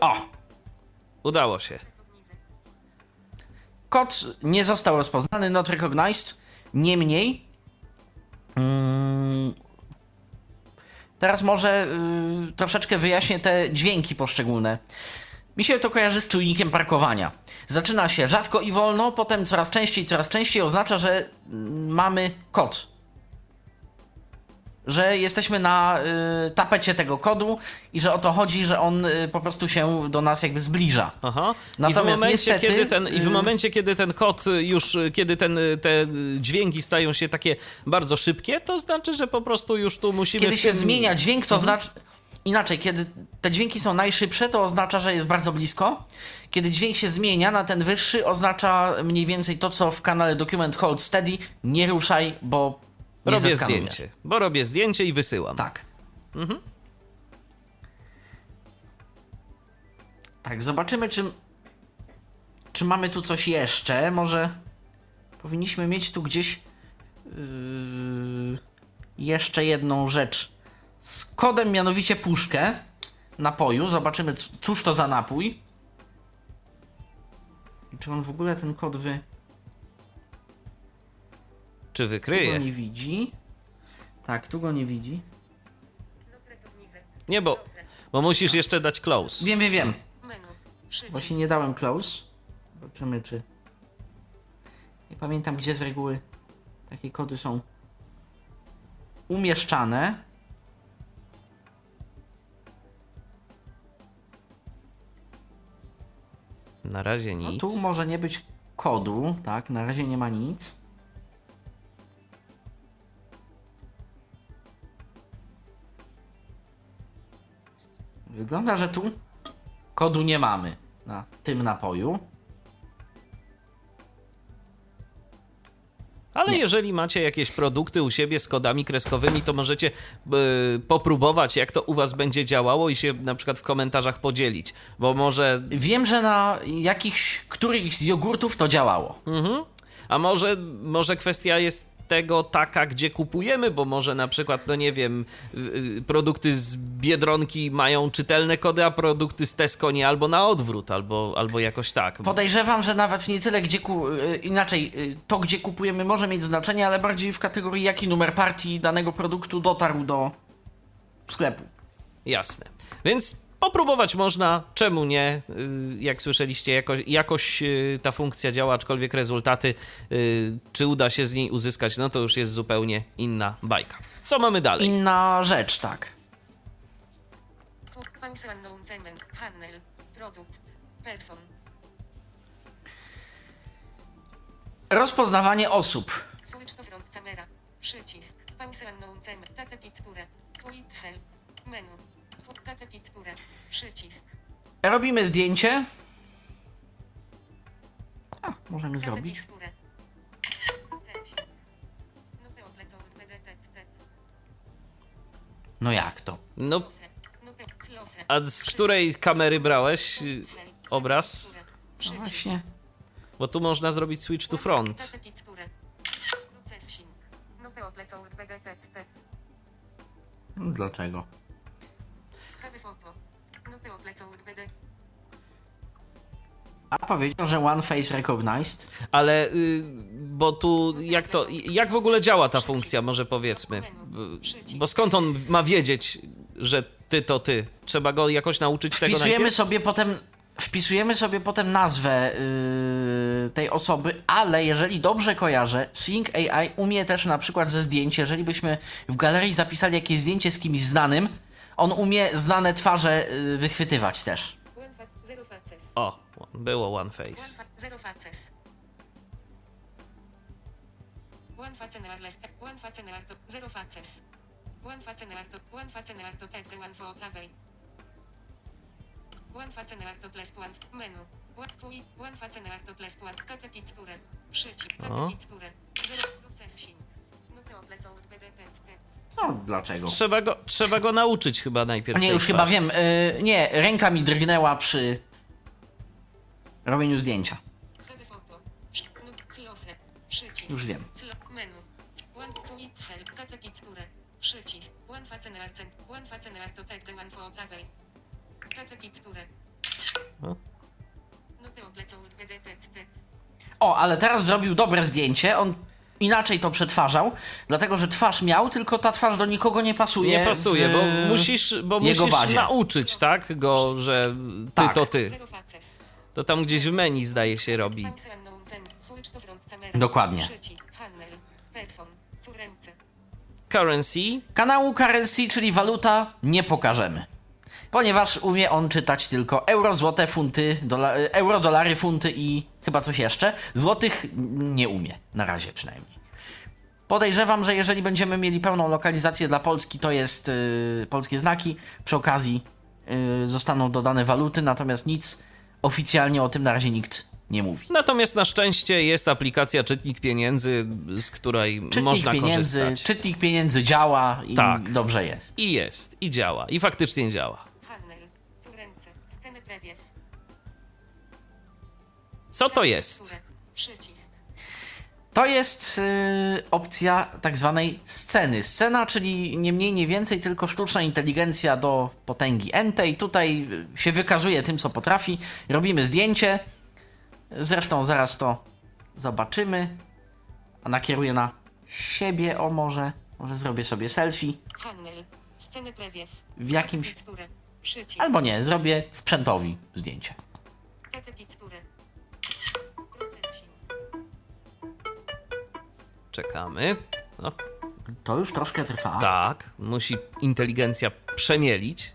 O! Udało się. Kod nie został rozpoznany, not recognized. Niemniej. Mm, teraz może y, troszeczkę wyjaśnię te dźwięki poszczególne. Mi się to kojarzy z czujnikiem parkowania. Zaczyna się rzadko i wolno, potem coraz częściej, coraz częściej oznacza, że mm, mamy kod. Że jesteśmy na y, tapecie tego kodu i że o to chodzi, że on y, po prostu się do nas jakby zbliża. Aha. I w, Natomiast momencie, niestety, kiedy ten, I w y- momencie, kiedy ten kod już, kiedy ten, te dźwięki stają się takie bardzo szybkie, to znaczy, że po prostu już tu musimy... Kiedy się tym- zmienia dźwięk, Mhm. to znaczy. Inaczej, kiedy te dźwięki są najszybsze, to oznacza, że jest bardzo blisko. Kiedy dźwięk się zmienia na ten wyższy, oznacza mniej więcej to, co w kanale Document Hold Steady. Nie ruszaj, bo nie Robię zdjęcie, bo robię zdjęcie i wysyłam. Tak. Tak, zobaczymy, czy, czy mamy tu coś jeszcze. Może powinniśmy mieć tu gdzieś yy, jeszcze jedną rzecz z kodem, mianowicie puszkę napoju. Zobaczymy, cóż to za napój. I czy on w ogóle ten kod wy... Czy tu go wykryje? nie widzi? Tak, tu go nie widzi. No. Nie, bo, bo musisz jeszcze dać close. Wiem, wiem, wiem. Właśnie nie dałem close. Zobaczymy, czy. Nie pamiętam, gdzie z reguły takie kody są umieszczane. Na razie No nic. tu może nie być kodu, tak? Na razie nie ma nic. Wygląda, że tu kodu nie mamy na tym napoju. Ale jeżeli macie jakieś produkty u siebie z kodami kreskowymi, to możecie y, popróbować, jak to u was będzie działało i się na przykład w komentarzach podzielić. Bo może Wiem, że na jakichś, którychś z jogurtów to działało. Mhm. A może, może kwestia jest tego taka, gdzie kupujemy, bo może na przykład, no nie wiem, y, produkty z Biedronki mają czytelne kody, a produkty z Tesco nie, albo na odwrót, albo, albo jakoś tak. Podejrzewam, że nawet nie tyle, gdzie ku... y, inaczej, y, to gdzie kupujemy może mieć znaczenie, ale bardziej w kategorii jaki numer partii danego produktu dotarł do sklepu. Jasne. Więc popróbować można, czemu nie? Y, Jak słyszeliście, jakoś, jakoś y, ta funkcja działa, aczkolwiek rezultaty, y, czy uda się z niej uzyskać, no to już jest zupełnie inna bajka. Co mamy dalej? Inna rzecz, tak. Rozpoznawanie osób. Przycisk. Menu. Przycisk. Robimy zdjęcie. A, możemy zrobić. No. No jak to? No. No a z której kamery brałeś obraz? No Przycisk. właśnie. Bo tu można zrobić switch to front. Take Save foto. No. A powiedział, że One Face Recognized. Ale, y, bo tu jak to, jak w ogóle działa ta funkcja, może powiedzmy? Y, Bo skąd on ma wiedzieć, że ty to ty? Trzeba go jakoś nauczyć tego Wpisujemy najpierw? sobie potem. Wpisujemy sobie potem nazwę yy, tej osoby, ale jeżeli dobrze kojarzę, Sync AI umie też na przykład ze zdjęć, jeżeli byśmy w galerii zapisali jakieś zdjęcie z kimś znanym, on umie znane twarze yy, wychwytywać też. O, było one face. fa, zero faces. One face near left, one face near top, zero faces. One face near top, one face near top, and the one for prawej. One face near top, left one, menu. One, kui, one face near top, left one, take picture. Przycisk, O. take picture. Zero processing. No to BDTC. No, dlaczego? Trzeba go, trzeba go nauczyć chyba najpierw. Nie, już chyba twarzy. wiem. Yy, nie, ręka mi drgnęła przy robieniu zdjęcia. No. Już wiem. Przycisk. One. One for picture. O. No BDTC. O, ale teraz zrobił dobre zdjęcie. On inaczej to przetwarzał, dlatego że twarz miał, tylko ta twarz do nikogo nie pasuje. Nie pasuje, w, bo musisz, bo jego musisz bazie. nauczyć, tak? Go, że ty Tak. to ty. To tam gdzieś w menu zdaje się robi. Dokładnie. Currency. Kanału currency, czyli waluta, nie pokażemy. Ponieważ umie on czytać tylko euro, złote, funty, dola, euro, dolary, funty i chyba coś jeszcze. Złotych nie umie, na razie przynajmniej. Podejrzewam, że jeżeli będziemy mieli pełną lokalizację dla Polski, to jest yy, polskie znaki. Przy okazji yy, zostaną dodane waluty, natomiast nic oficjalnie o tym na razie nikt nie mówi. Natomiast na szczęście jest aplikacja Czytnik Pieniędzy, z której Czytnik można pieniędzy, korzystać. czytnik pieniędzy działa i Tak. dobrze jest. I jest, i działa, i faktycznie działa. Prewiew. Co to jest? Przycisk. To jest y, opcja tak zwanej sceny. Scena, czyli nie mniej, nie więcej, tylko sztuczna inteligencja do potęgi entej. Tutaj y, się wykazuje tym, co potrafi. Robimy zdjęcie. Zresztą zaraz to zobaczymy. A nakieruję na siebie, o może. Może zrobię sobie selfie Handel. Sceny prewiew. w jakimś... Przycisk. Albo nie, zrobię sprzętowi zdjęcie. Czekamy. No, To już troszkę trwa. tak, musi inteligencja przemielić.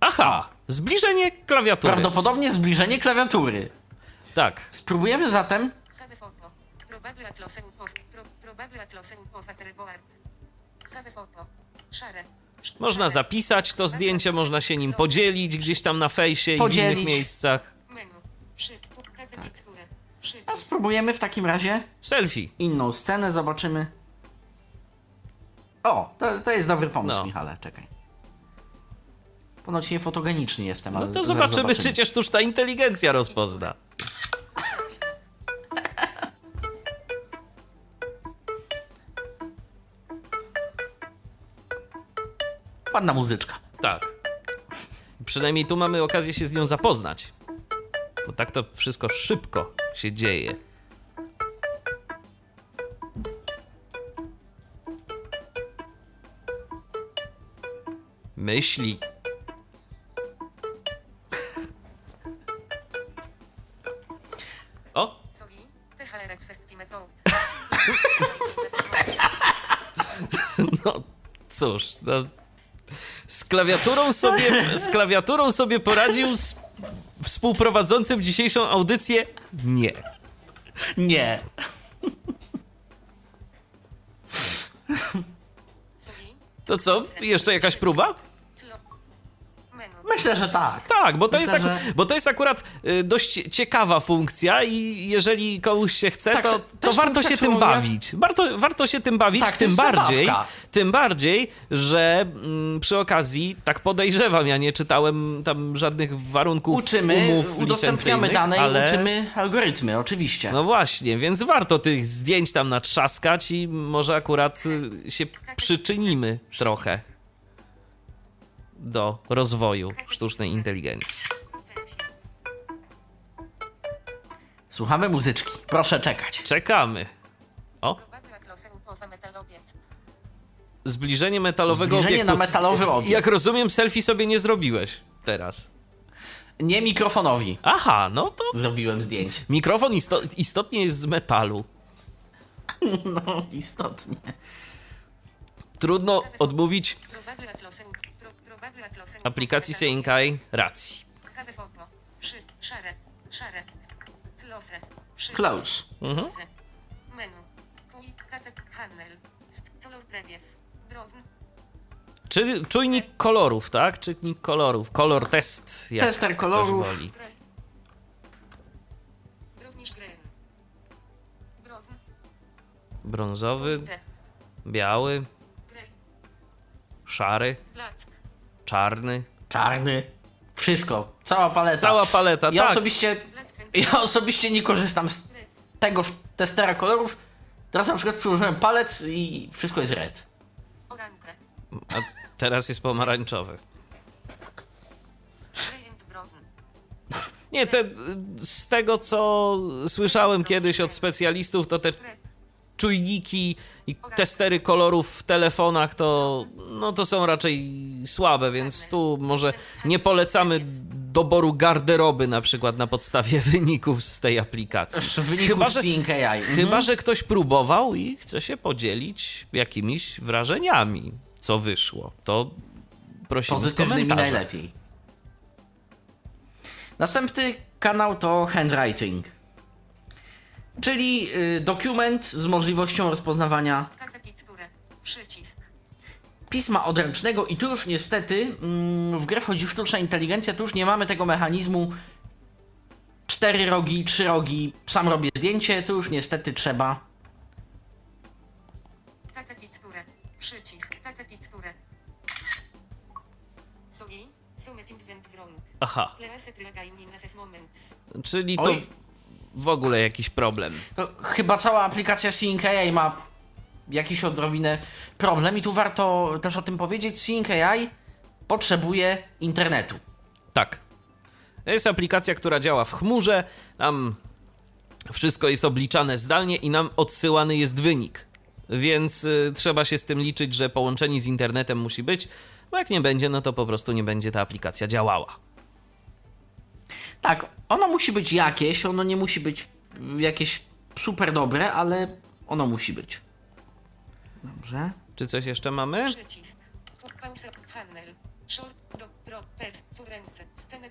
Aha, zbliżenie klawiatury. Prawdopodobnie zbliżenie klawiatury. Tak, Spróbujemy zatem? Można zapisać to zdjęcie, można się nim podzielić gdzieś tam na fejsie i w innych miejscach. Teksturę. A spróbujemy w takim razie? Selfie. inną scenę, zobaczymy. O, to, to jest dobry pomysł, No. Michale, czekaj. Ponoć nie fotogeniczny jestem, ale No to zaraz zobaczymy, czy cię sztuczna inteligencja rozpozna. Ładna muzyczka. Tak. Przynajmniej tu mamy okazję się z nią zapoznać. Bo tak to wszystko szybko się dzieje. Myśli. O, no cóż, no. Z klawiaturą sobie, z klawiaturą sobie poradził z współprowadzącym dzisiejszą audycję? Nie. Nie. To co, jeszcze jakaś próba? Myślę, że tak. Tak, bo to, Myślę, jest, aku- że- bo to jest akurat y, dość ciekawa funkcja i jeżeli komuś się chce, Tak, to, to to, warto się tym bawić. Warto, warto się tym bawić, Tak, tym bardziej, zabawka. tym bardziej, że mm, przy okazji, tak podejrzewam, ja nie czytałem tam żadnych warunków Uczymy, umów udostępniamy dane ale... i uczymy algorytmy, oczywiście. No właśnie, więc warto tych zdjęć tam natrzaskać i może akurat y, się przyczynimy trochę do rozwoju sztucznej inteligencji. Słuchamy muzyczki. Proszę czekać. Czekamy. O, zbliżenie metalowego Zbliżenie obiektu. na metalowy obiekt. Jak rozumiem, selfie sobie nie zrobiłeś teraz. Nie mikrofonowi Aha, no to zrobiłem zdjęcie. mikrofon isto istotnie jest z metalu. No, istotnie. Trudno odmówić aplikacji Seinkai racji. Prewiew. Brown. Czy czujnik kolorów, tak? Czytnik kolorów. Kolor test. Jak Tester kolorów. Woli. Brązowy, biały, szary. Czarny. Czarny. Wszystko. Cała paleta. Cała paleta, Ja tak. osobiście, ja osobiście nie korzystam z tego testera kolorów. Teraz na przykład przyłożyłem palec i wszystko jest red. A teraz jest pomarańczowy. Nie, te, z tego co słyszałem kiedyś od specjalistów, to te. Czujniki i testery kolorów w telefonach to, no to są raczej słabe, więc tu może nie polecamy doboru garderoby na przykład na podstawie wyników z tej aplikacji. Wyników Chyba, że, AI. Mhm. chyba, że ktoś próbował i chce się podzielić jakimiś wrażeniami, co wyszło. To prosimy Pozytywnymi najlepiej. Następny kanał to handwriting. Czyli y, dokument z możliwością rozpoznawania. Przycisk. pisma odręcznego i tu już niestety mm, w grę wchodzi sztuczna inteligencja, tu już nie mamy tego mechanizmu cztery rogi, trzy rogi, sam robię zdjęcie, tu już niestety trzeba Taka picture. Przycisk. Taka picture. Sorry. Summeting went wrong. Aha, czyli to Oj. W ogóle jakiś problem. To chyba cała aplikacja Seeing AI ma jakiś odrobinę problem i tu warto też o tym powiedzieć. Seeing AI potrzebuje internetu. Tak. To jest aplikacja, która działa w chmurze. Tam wszystko jest obliczane zdalnie i nam odsyłany jest wynik. Więc y, trzeba się z tym liczyć, że połączenie z internetem musi być, bo jak nie będzie, no to po prostu nie będzie ta aplikacja działała. Tak, ono musi być jakieś, ono nie musi być y, jakieś super dobre, ale ono musi być. Dobrze. Czy coś jeszcze mamy? Przycisk. Handel. Short. Do.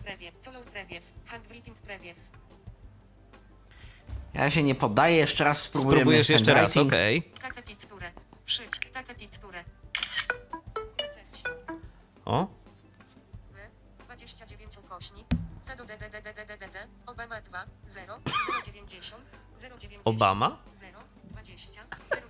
Prewiew. Prewiew. Handwriting prewiew. Ja się nie poddaję, jeszcze raz spróbujemy. Spróbujesz jeszcze raz, okej. Taka. Taka. Procesji. O, Obama 2. 0. 090. 090. Obama? 0. 20.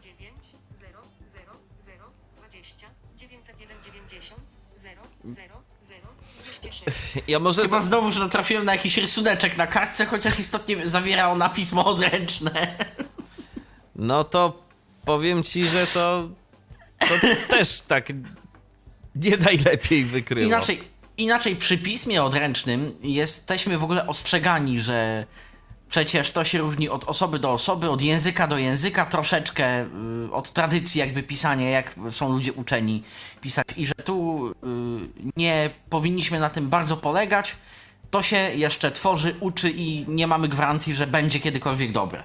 09. 0. 0. 0. 20. 901 90. 0. 0. 0. 206. Ja może. Chyba Z... znowu, że natrafiłem na jakiś rysuneczek na kartce, chociaż istotnie zawierało na pismo odręczne. No to powiem ci, że to. To też tak nie najlepiej wykryło. Inaczej, inaczej przy pismie odręcznym jesteśmy w ogóle ostrzegani, że przecież to się różni od osoby do osoby, od języka do języka, troszeczkę y, od tradycji jakby pisania, jak są ludzie uczeni pisać i że tu y, nie powinniśmy na tym bardzo polegać. To się jeszcze tworzy, uczy i nie mamy gwarancji, że będzie kiedykolwiek dobre.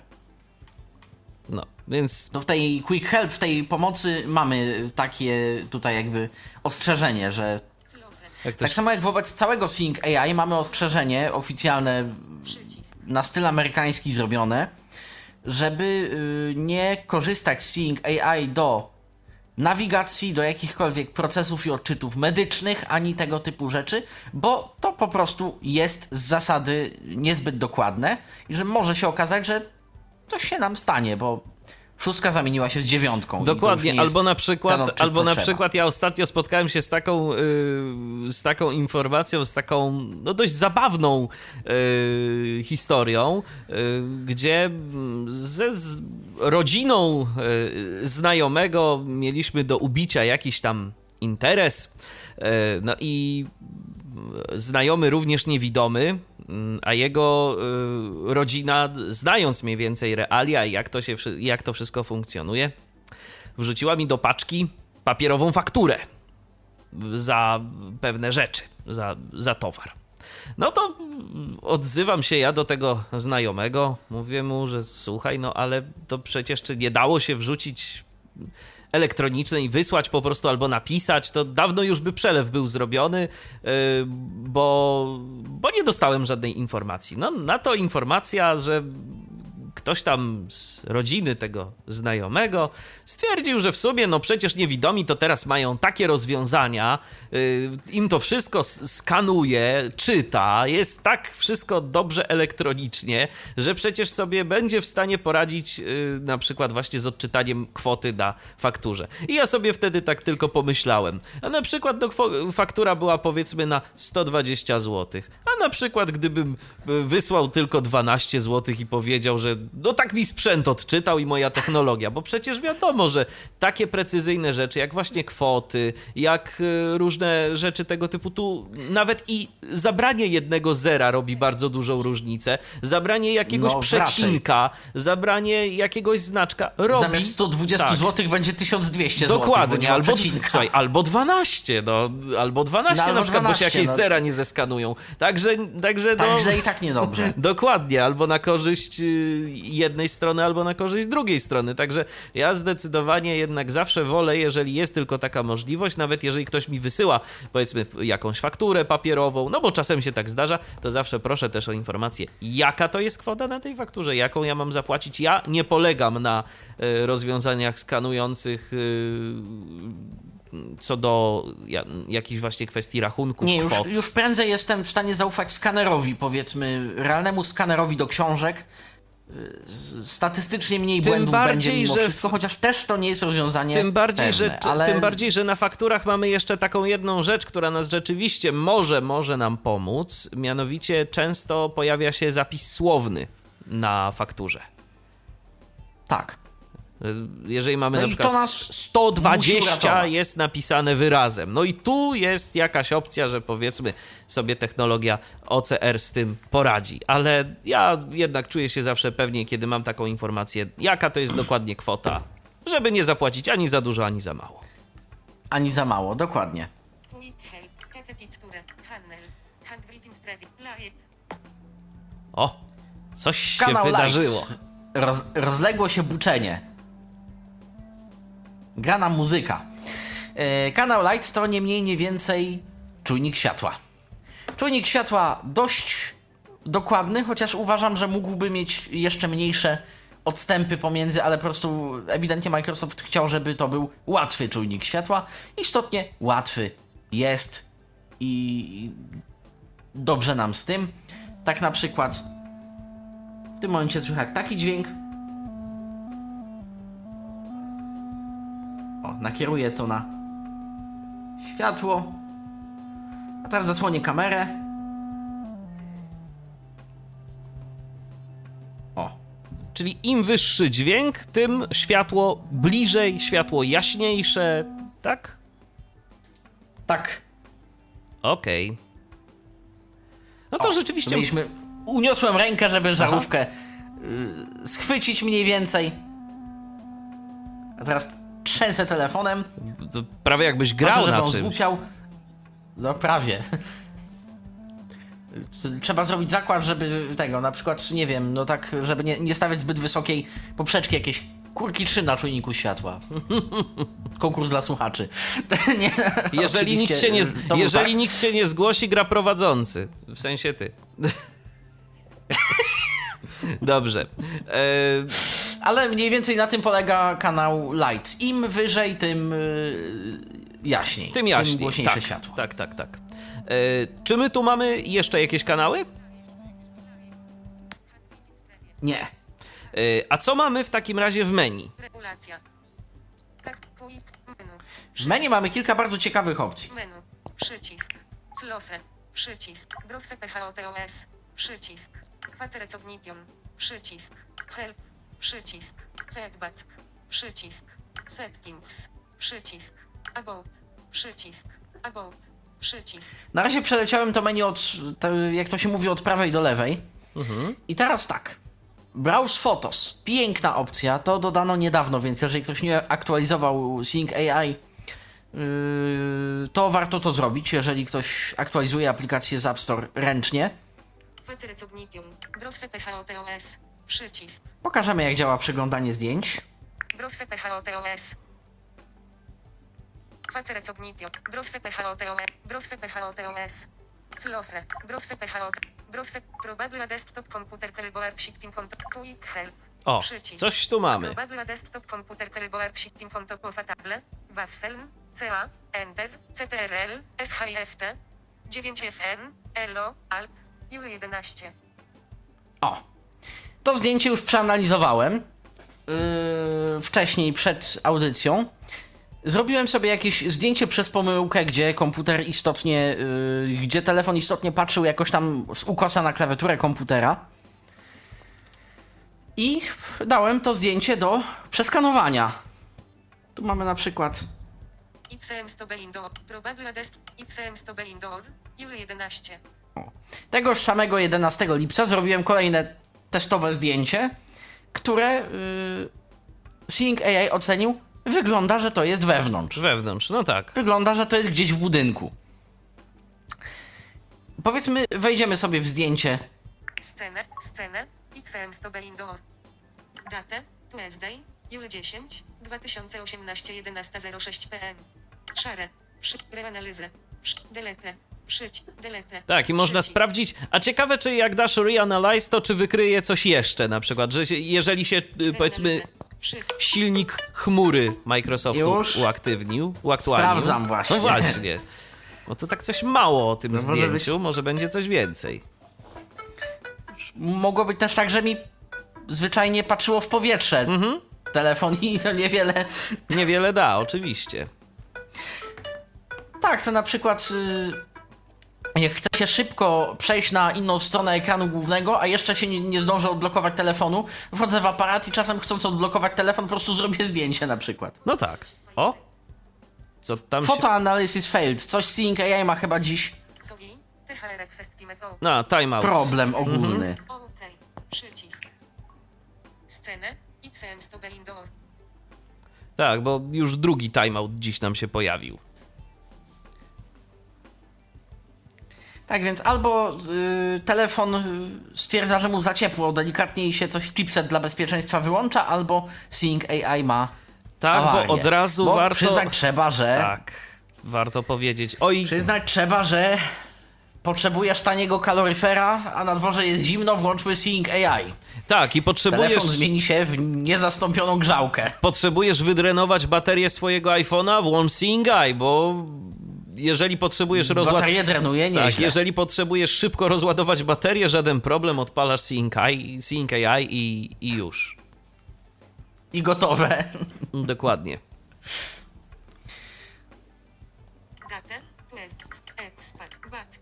No, więc No w tej quick help, w tej pomocy mamy takie tutaj jakby ostrzeżenie, że. Jak ktoś tak samo jak wobec całego Seeing AI mamy ostrzeżenie oficjalne Przycisk. na styl amerykański zrobione, żeby y, nie korzystać z Seeing AI do nawigacji, do jakichkolwiek procesów i odczytów medycznych, ani tego typu rzeczy, bo to po prostu jest z zasady niezbyt dokładne i że może się okazać, że coś się nam stanie, bo szóstka zamieniła się z dziewiątką. Dokładnie, albo na przykład, odczyt, albo na trzeba. przykład ja ostatnio spotkałem się z taką, yy, z taką informacją, z taką no dość zabawną yy, historią, yy, gdzie mm, ze z rodziną yy, znajomego mieliśmy do ubicia jakiś tam interes. Yy, no i znajomy również niewidomy, a jego y, rodzina, znając mniej więcej realia i jak to, się, jak to wszystko funkcjonuje, wrzuciła mi do paczki papierową fakturę za pewne rzeczy, za, za towar. No to mm, odzywam się ja do tego znajomego, mówię mu, że słuchaj, no ale to przecież czy nie dało się wrzucić elektronicznej wysłać po prostu albo napisać, to dawno już by przelew był zrobiony, yy, bo, bo nie dostałem żadnej informacji. No na to informacja, że ktoś tam z rodziny tego znajomego stwierdził, że w sumie, no przecież niewidomi to teraz mają takie rozwiązania, yy, im to wszystko skanuje, czyta, jest tak wszystko dobrze elektronicznie, że przecież sobie będzie w stanie poradzić yy, na przykład właśnie z odczytaniem kwoty na fakturze. I ja sobie wtedy tak tylko pomyślałem, a na przykład no, faktura była powiedzmy na 120 zł, a na przykład gdybym y, wysłał tylko 12 zł i powiedział, że no tak mi sprzęt odczytał i moja technologia, bo przecież wiadomo, że takie precyzyjne rzeczy, jak właśnie kwoty, jak y, różne rzeczy tego typu, tu nawet i zabranie jednego zera robi bardzo dużą różnicę, zabranie jakiegoś No, przecinka, zabranie jakiegoś znaczka robi... Zamiast 120 tak. zł będzie 1200 zł. Dokładnie, albo, albo słuchaj, albo 12, no, albo 12 No, albo na przykład, bo się 12, jakieś no. zera nie zeskanują. Także, także Tak no, i tak niedobrze. Dokładnie, albo na korzyść y, jednej strony, albo na korzyść drugiej strony. Także ja zdecydowanie jednak zawsze wolę, jeżeli jest tylko taka możliwość, nawet jeżeli ktoś mi wysyła, powiedzmy, jakąś fakturę papierową, no bo czasem się tak zdarza, to zawsze proszę też o informację, jaka to jest kwota na tej fakturze, jaką ja mam zapłacić. Ja nie polegam na y, rozwiązaniach skanujących. y, Co do ja, jakichś właśnie kwestii rachunków, Nie, już, kwot. już prędzej jestem w stanie zaufać skanerowi, powiedzmy, realnemu skanerowi do książek. Y, Statystycznie mniej Tym błędów bardziej, będzie mimo że wszystko, chociaż też to nie jest rozwiązanie Tym bardziej, pewne, że, ale... tym bardziej, że na fakturach mamy jeszcze taką jedną rzecz, która nas rzeczywiście może, może nam pomóc. Mianowicie często pojawia się zapis słowny na fakturze. Tak. Jeżeli mamy No na i to przykład nas musi 120 uratować. jest napisane wyrazem. No i tu jest jakaś opcja, że powiedzmy sobie technologia OCR z tym poradzi. Ale ja jednak czuję się zawsze pewnie, kiedy mam taką informację, jaka to jest dokładnie kwota, żeby nie zapłacić ani za dużo, ani za mało. Ani za mało, dokładnie. O, coś się Kanał wydarzyło. Roz, rozległo się buczenie. Grana muzyka. E, kanał Lights to nie mniej, nie więcej czujnik światła. Czujnik światła dość dokładny, chociaż uważam, że mógłby mieć jeszcze mniejsze odstępy pomiędzy, ale po prostu ewidentnie Microsoft chciał, żeby to był łatwy czujnik światła. Istotnie łatwy jest i dobrze nam z tym. Tak na przykład w tym momencie słychać taki dźwięk. O, nakieruję to na światło. A teraz zasłonię kamerę. O, Czyli im wyższy dźwięk, tym światło bliżej, światło jaśniejsze, tak? tak. Okej. No to O, rzeczywiście. Mieliśmy... Uniosłem rękę, żeby żarówkę y, schwycić mniej więcej. A teraz trzęsę telefonem. to prawie jakbyś grał Patrzę, żeby na on czymś. zgłupiał. No prawie. Trzeba zrobić zakład, żeby tego, na przykład, nie wiem, no tak, żeby nie, nie stawiać zbyt wysokiej poprzeczki, jakieś kurki 3 na czujniku światła. Konkurs dla słuchaczy. nie, Jeżeli, nikt się, nie, jeżeli fakt. nikt się nie zgłosi, gra prowadzący. W sensie ty. Dobrze. E, Ale mniej więcej na tym polega kanał Lights. Im wyżej, tym y, jaśniej. tym jaśniej. Tym głośniejsze tak, światło. tak, tak, tak. E, czy my tu mamy jeszcze jakieś kanały? Nie. E, a co mamy w takim razie w menu? regulacja. Tak, menu. W menu mamy kilka bardzo ciekawych opcji. Menu, przycisk, close, przycisk, browse PHOTOS, przycisk, Facerecognition, przycisk, help, przycisk, feedback, przycisk, settings, przycisk, about, przycisk, about, przycisk, Na razie przeleciałem to menu od, jak to się mówi, od prawej do lewej. I teraz tak. Browse Photos. Piękna opcja. To dodano niedawno, więc jeżeli ktoś nie aktualizował Sync AI, yy, to warto to zrobić, jeżeli ktoś aktualizuje aplikację z App Store ręcznie. Przycisk, Pokażemy, jak działa przeglądanie zdjęć. browse PHOTOS. Facerecognition, browse PHOTOS, browse PHOTOS, close, browse PHOT, browse probable desktop computer keyboard shifting control, quick help. O, Przycisk. coś tu mamy. Probable desktop computer keyboard shifting control compatible, Waffeln, CA, Enter, CTRL, SHIFT, 9FN, ELO, Alt, Juli 11. O. To zdjęcie już przeanalizowałem yy, wcześniej, przed audycją. Zrobiłem sobie jakieś zdjęcie przez pomyłkę, gdzie komputer istotnie, yy, gdzie telefon istotnie patrzył jakoś tam z ukosa na klawiaturę komputera. I dałem to zdjęcie do przeskanowania. Tu mamy na przykład XM Stobel Indoor. Probable Desk. XM Stobel Indoor. Juli 11. Tegoż samego 11 lipca zrobiłem kolejne testowe zdjęcie, które yy, Seeing AI ocenił. Wygląda, że to jest wewnątrz. Wewnątrz, no tak. Wygląda, że to jest gdzieś w budynku. Powiedzmy, wejdziemy sobie w zdjęcie. Scenę. Scenę. XM Stobel Indoor. Datę. Tuesday. Juli 10. 2018 11.06 pm. Szare. Przy. Reanalizę. Przy. Delete. Przyć. Delete. Tak, i można Przycisk. sprawdzić. A ciekawe, czy jak dasz reanalyze, to czy wykryje coś jeszcze, na przykład, że się, jeżeli się, y, powiedzmy, silnik chmury Microsoftu Już? uaktywnił, uaktualnił. Sprawdzam właśnie. No właśnie. Bo to tak coś mało o tym No może zdjęciu, być- może będzie coś więcej. Mogło być też tak, że mi zwyczajnie patrzyło w powietrze telefon i to niewiele. Niewiele da, oczywiście. Tak, to na przykład. y, Jak chcę się szybko przejść na inną stronę ekranu głównego, a jeszcze się nie, nie zdążę odblokować telefonu, wchodzę w aparat i czasem chcąc odblokować telefon, po prostu zrobię zdjęcie na przykład. No tak. O! Co tam się... Photo analysis failed. Coś Seeing AI ma chyba dziś. No, timeout. problem ogólny. Przycisk. Scenę. Stobel Indoor. Tak, bo już drugi timeout dziś nam się pojawił. Tak więc albo y, telefon y, stwierdza, że mu za ciepło, delikatnie i się coś chipset dla bezpieczeństwa wyłącza, albo Seeing AI ma Tak, awarię. bo od razu bo warto... przyznać trzeba, że Tak, warto powiedzieć. Oj, przyznać trzeba, że potrzebujesz taniego kaloryfera, a na dworze jest zimno, włączmy Seeing AI. tak, i potrzebujesz... Telefon zmieni się w niezastąpioną grzałkę. potrzebujesz wydrenować baterię swojego iPhone'a, włącz Seeing Eye, bo jeżeli potrzebujesz rozładować... Baterię drenuje Tak, nieźle. jeżeli potrzebujesz szybko rozładować baterię, żaden problem, odpalasz Seeing AI i, i już. I gotowe. Dokładnie. Datę. Expand. Back.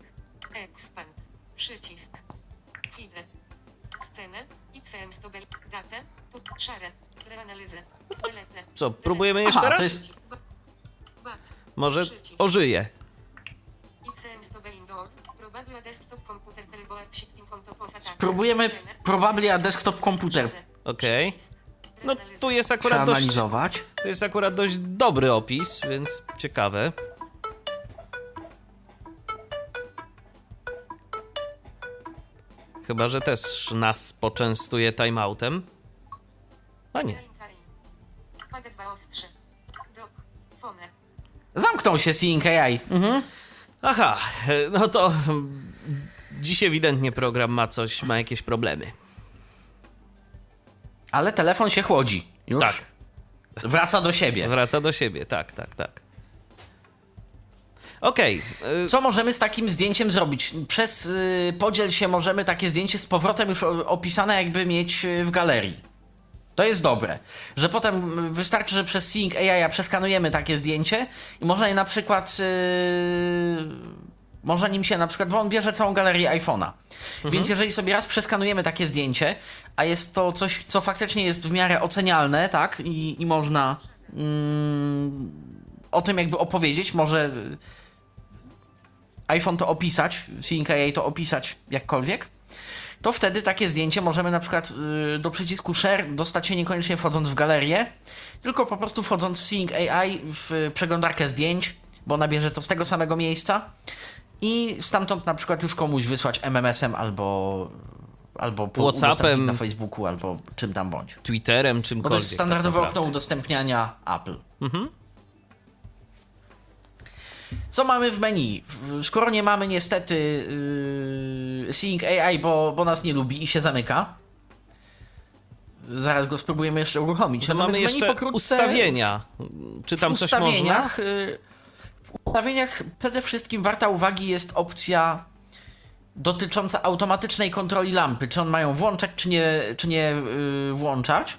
Expand. Przycisk. Hide. Scenę. Datę. Tu. Szare. Reanalizę. Delete. Co, próbujemy jeszcze Aha, raz? to jest-. Może Przycisk. ożyje. Spróbujemy probably a desktop komputer. Okej. Przycisk. No tu jest akurat dość, przeanalizować. to jest akurat dość dobry opis, więc ciekawe. Chyba, że też nas poczęstuje timeoutem. A nie. Zainkarin. Paga 2 of 3. Dok. Fone. Zamknął się Seeing AI. Mhm. Aha, no to mm, dziś ewidentnie program ma coś, ma jakieś problemy. Ale telefon się chłodzi. Już Tak, wraca do siebie. wraca do siebie, tak, tak, tak. Okej, y, Co możemy z takim zdjęciem zrobić? Przez y, podziel się możemy takie zdjęcie z powrotem już opisane jakby mieć y, w galerii. To jest dobre, że potem wystarczy, że przez Seeing AI przeskanujemy takie zdjęcie i można je na przykład y, można nim się na przykład, bo on bierze całą galerię iPhone'a. Więc jeżeli sobie raz przeskanujemy takie zdjęcie, a jest to coś, co faktycznie jest w miarę ocenialne, tak, i, i można mm, o tym jakby opowiedzieć, może iPhone to opisać, Seeing AI to opisać jakkolwiek, to wtedy takie zdjęcie możemy na przykład y, do przycisku Share dostać się niekoniecznie wchodząc w galerię, tylko po prostu wchodząc w Seeing AI w przeglądarkę zdjęć, bo nabierze to z tego samego miejsca i stamtąd na przykład już komuś wysłać MMS-em albo albo po WhatsAppem. na Facebooku albo czym tam bądź. Twitterem, Bo to czymkolwiek. jest standardowe tak okno udostępniania Apple. Co mamy w menu? Skoro nie mamy niestety yy, Seeing AI, bo, bo nas nie lubi i się zamyka. Zaraz go spróbujemy jeszcze uruchomić. Natomiast mamy jeszcze pokrótce- ustawienia. Czy tam coś można? ustawieniach, y, w ustawieniach przede wszystkim warta uwagi jest opcja dotycząca automatycznej kontroli lampy. Czy on mają włączać, czy nie, czy nie y, włączać.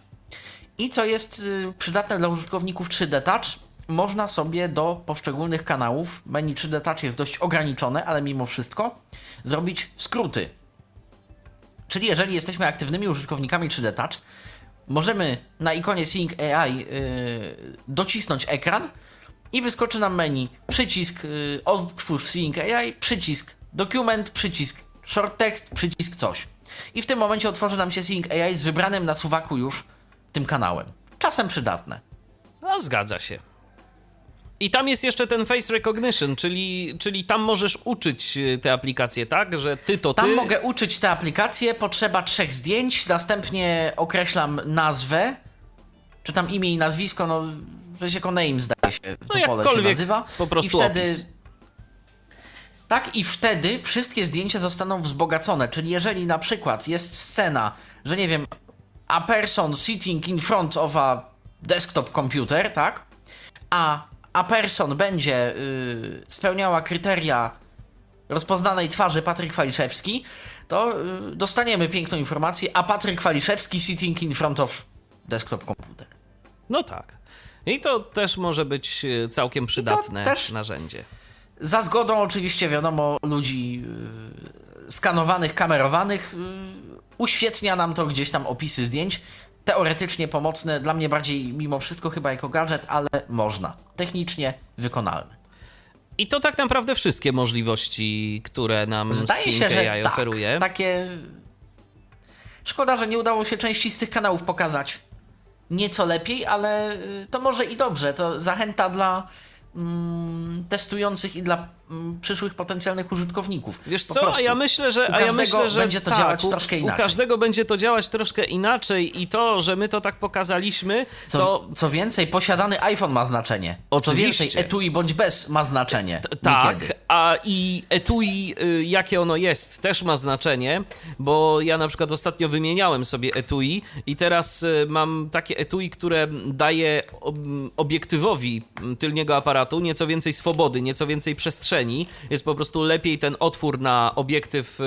I co jest y, przydatne dla użytkowników 3D Touch, można sobie do poszczególnych kanałów, menu 3D Touch jest dość ograniczone, ale mimo wszystko, zrobić skróty. Czyli jeżeli jesteśmy aktywnymi użytkownikami 3D Touch, możemy na ikonie Sync AI yy, docisnąć ekran i wyskoczy nam menu przycisk yy, otwórz Sync AI, przycisk dokument, przycisk short text, przycisk coś. I w tym momencie otworzy nam się Sync AI z wybranym na suwaku już tym kanałem. Czasem przydatne. No, zgadza się. I tam jest jeszcze ten face recognition, czyli, czyli tam możesz uczyć y, te aplikacje, tak? Że ty to ty. Tam mogę uczyć te aplikacje, potrzeba trzech zdjęć, następnie określam nazwę, czy tam imię i nazwisko, no to jest jako name zdaje się, to No pole się jakkolwiek, nazywa. po prostu I wtedy, opis. Tak, i wtedy wszystkie zdjęcia zostaną wzbogacone, czyli jeżeli na przykład jest scena, że nie wiem, a person sitting in front of a desktop computer, tak? A, a person będzie y, spełniała kryteria rozpoznanej twarzy Patryk Waliszewski, to y, dostaniemy piękną informację, a Patryk Waliszewski sitting in front of desktop computer. No tak. I to też może być y, całkiem przydatne narzędzie. Za zgodą oczywiście wiadomo ludzi y, skanowanych, kamerowanych, y, uświetnia nam to gdzieś tam opisy zdjęć. Teoretycznie pomocne, dla mnie bardziej mimo wszystko chyba jako gadżet, ale można. Technicznie wykonalne. I to tak naprawdę wszystkie możliwości, które nam Zdaje się, że AI tak, oferuje. takie... Szkoda, że nie udało się części z tych kanałów pokazać nieco lepiej, ale y, to może i dobrze. To zachęta dla mm, testujących i dla przyszłych potencjalnych użytkowników. Wiesz Po co, a prostu. ja myślę, że, U a ja każdego myślę, że będzie to tak, działać u, troszkę U inaczej. każdego będzie to działać troszkę inaczej i to, że my to tak pokazaliśmy, Co, to co więcej, posiadany iPhone ma znaczenie. Oczywiście. Co więcej, etui bądź bez ma znaczenie. Tak, Niekiedy. a i etui, y, jakie ono jest, też ma znaczenie, bo ja na przykład ostatnio wymieniałem sobie etui i teraz y, mam takie etui, które daje ob- obiektywowi tylniego aparatu nieco więcej swobody, nieco więcej przestrzeni. Jest po prostu lepiej ten otwór na obiektyw y,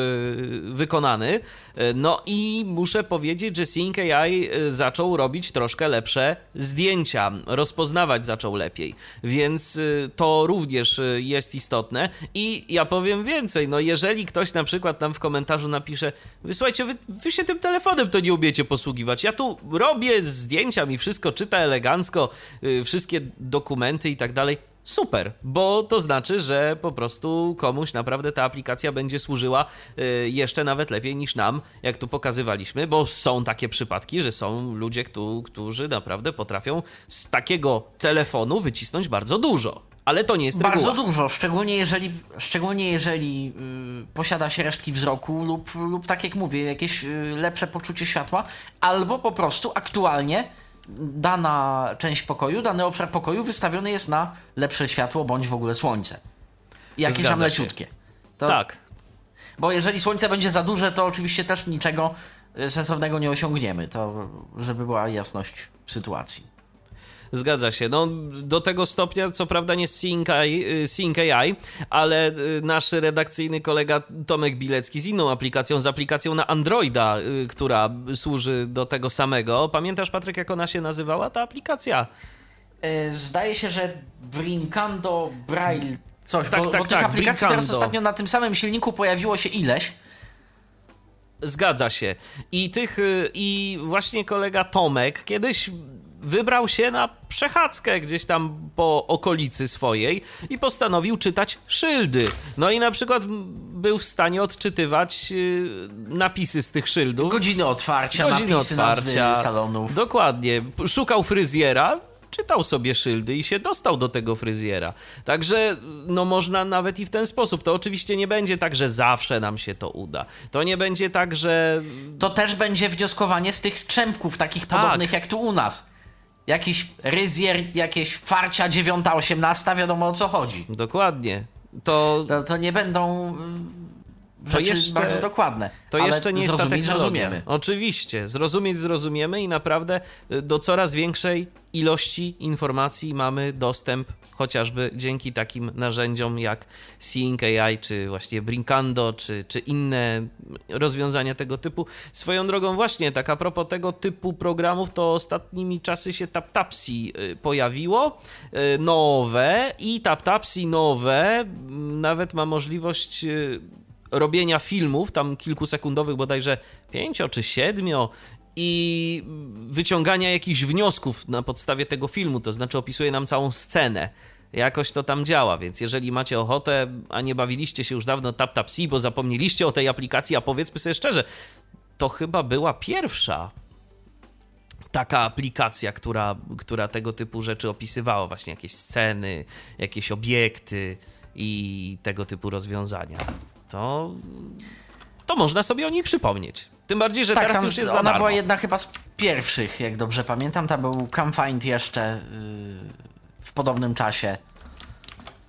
wykonany. Y, No i muszę powiedzieć, że Sync AI y, zaczął robić troszkę lepsze zdjęcia, rozpoznawać zaczął lepiej, więc to również jest istotne. I ja powiem więcej, no jeżeli ktoś na przykład nam w komentarzu napisze, wysłuchajcie, wy, wy się tym telefonem to nie umiecie posługiwać, ja tu robię zdjęcia, mi wszystko czyta elegancko, wszystkie dokumenty i tak dalej, Super, bo to znaczy, że po prostu komuś naprawdę ta aplikacja będzie służyła y, jeszcze nawet lepiej niż nam, jak tu pokazywaliśmy, bo są takie przypadki, że są ludzie, któ- którzy naprawdę potrafią z takiego telefonu wycisnąć bardzo dużo. Ale to nie jest Bardzo reguła. dużo, szczególnie jeżeli, szczególnie jeżeli y, posiada się resztki wzroku lub, lub tak jak mówię, jakieś y, lepsze poczucie światła, albo po prostu aktualnie dana część pokoju, dany obszar pokoju wystawiony jest na lepsze światło bądź w ogóle słońce. Jakieś Zgadza tam leciutkie. To, Tak. Bo jeżeli słońce będzie za duże, to oczywiście też niczego y, sensownego nie osiągniemy. To żeby była jasność sytuacji. Zgadza się. No, do tego stopnia, co prawda nie Sync AI, Sync AI, ale y, nasz redakcyjny kolega Tomek Bilecki z inną aplikacją, z aplikacją na Androida, y, która służy do tego samego. Pamiętasz, Patryk, jak ona się nazywała, ta aplikacja? E, Zdaje się, że Brincando Braille coś, Tak, bo, tak, bo tych tak, aplikacji teraz Brincando. ostatnio na tym samym silniku pojawiło się ileś. Zgadza się. I tych, y, i właśnie kolega Tomek kiedyś wybrał się na przechadzkę gdzieś tam po okolicy swojej i postanowił czytać szyldy. No i na przykład był w stanie odczytywać y, napisy z tych szyldów. Godziny otwarcia, Godziny napisy, otwarcia. salonów. Dokładnie. Szukał fryzjera, czytał sobie szyldy i się dostał do tego fryzjera. Także no można nawet i w ten sposób. To oczywiście nie będzie tak, że zawsze nam się to uda. To nie będzie tak, że To też będzie wnioskowanie z tych strzępków, takich Tak. podobnych jak tu u nas. Jakiś ryzjer, jakieś farcia dziewiąta, osiemnasta, wiadomo o co chodzi. dokładnie. To, To, to nie będą mm, rzeczy jeszcze- bardzo dokładne. to jeszcze nie jest ta technologia. zrozumiemy. Oczywiście. Zrozumieć zrozumiemy i naprawdę y, do coraz większej ilości informacji mamy dostęp chociażby dzięki takim narzędziom jak Seeing AI, czy właśnie Brincando, czy, czy inne rozwiązania tego typu. Swoją drogą właśnie, tak a propos tego typu programów, to ostatnimi czasy się TapTapsi y, pojawiło, y, nowe i TapTapsi nowe mm, nawet ma możliwość y, robienia filmów, tam kilkusekundowych bodajże pięcio czy siedmio i wyciągania jakichś wniosków na podstawie tego filmu, to znaczy opisuje nam całą scenę. Jakoś to tam działa, więc jeżeli macie ochotę, a nie bawiliście się już dawno TapTapSee, bo zapomnieliście o tej aplikacji, a powiedzmy sobie szczerze, to chyba była pierwsza taka aplikacja, która, która tego typu rzeczy opisywała, właśnie jakieś sceny, jakieś obiekty i tego typu rozwiązania. To, to można sobie o niej przypomnieć. Tym bardziej, że tak, teraz już jest ona była jedna chyba z pierwszych, jak dobrze pamiętam. Tam był Camfind jeszcze yy, w podobnym czasie.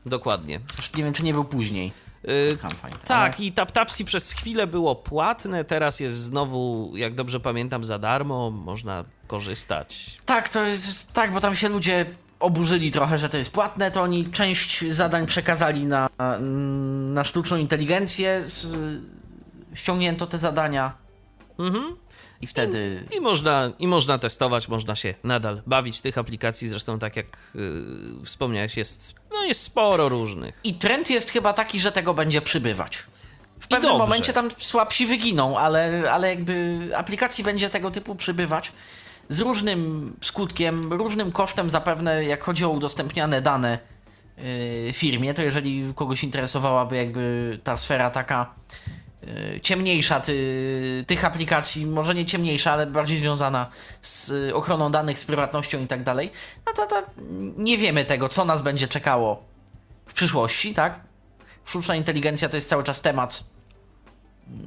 Dokładnie. Już nie wiem, czy nie był później. Yy, Camfind, tak, i TapTapsi przez chwilę było płatne, teraz jest znowu, jak dobrze pamiętam, za darmo, można korzystać. Tak, to jest, tak, bo tam się ludzie oburzyli trochę, że to jest płatne, to oni część zadań przekazali na, na sztuczną inteligencję, ściągnięto te zadania Mhm. i wtedy... I można, I można testować, można się nadal bawić tych aplikacji, zresztą tak jak yy, wspomniałeś, jest, no jest sporo różnych. I trend jest chyba taki, że tego będzie przybywać. W pewnym momencie tam słabsi wyginą, ale, ale jakby aplikacji będzie tego typu przybywać z różnym skutkiem, różnym kosztem zapewne, jak chodzi o udostępniane dane yy, firmie, to jeżeli kogoś interesowałaby jakby ta sfera taka ciemniejsza ty, tych aplikacji, może nie ciemniejsza, ale bardziej związana z ochroną danych, z prywatnością i tak dalej, no to, to nie wiemy tego, co nas będzie czekało w przyszłości, tak? Sztuczna inteligencja to jest cały czas temat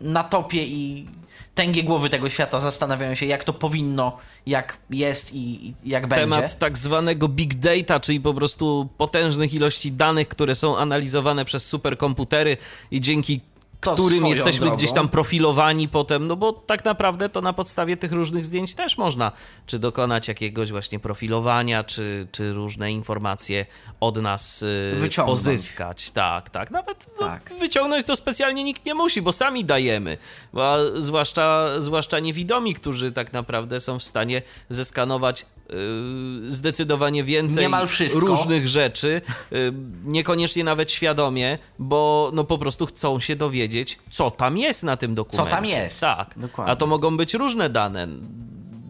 na topie i tęgie głowy tego świata zastanawiają się, jak to powinno, jak jest i jak będzie. Temat tak zwanego big data, czyli po prostu potężnych ilości danych, które są analizowane przez superkomputery i dzięki To którym jesteśmy drogą. gdzieś tam profilowani potem, no bo tak naprawdę to na podstawie tych różnych zdjęć też można czy dokonać jakiegoś właśnie profilowania, czy, czy różne informacje od nas y, Wyciągnąć. pozyskać. Tak, tak. Nawet no, Tak. wyciągnąć to specjalnie nikt nie musi, bo sami dajemy. Bo, a zwłaszcza, zwłaszcza niewidomi, którzy tak naprawdę są w stanie zeskanować zdecydowanie więcej różnych rzeczy, y, niekoniecznie nawet świadomie, bo no po prostu chcą się dowiedzieć, co tam jest na tym dokumencie. tam jest. Tak. Dokładnie. A to mogą być różne dane.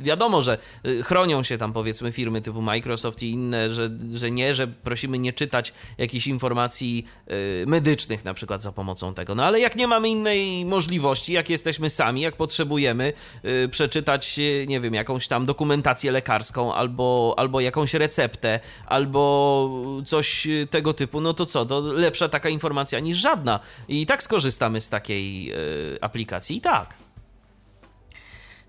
Wiadomo, że y, chronią się tam powiedzmy firmy typu Microsoft i inne, że, że nie, że prosimy nie czytać jakichś informacji y, medycznych na przykład za pomocą tego. No ale jak nie mamy innej możliwości, jak jesteśmy sami, jak potrzebujemy y, przeczytać, nie wiem, jakąś tam dokumentację lekarską albo, albo jakąś receptę, albo coś tego typu, no to co, to lepsza taka informacja niż żadna. I tak skorzystamy z takiej aplikacji i tak.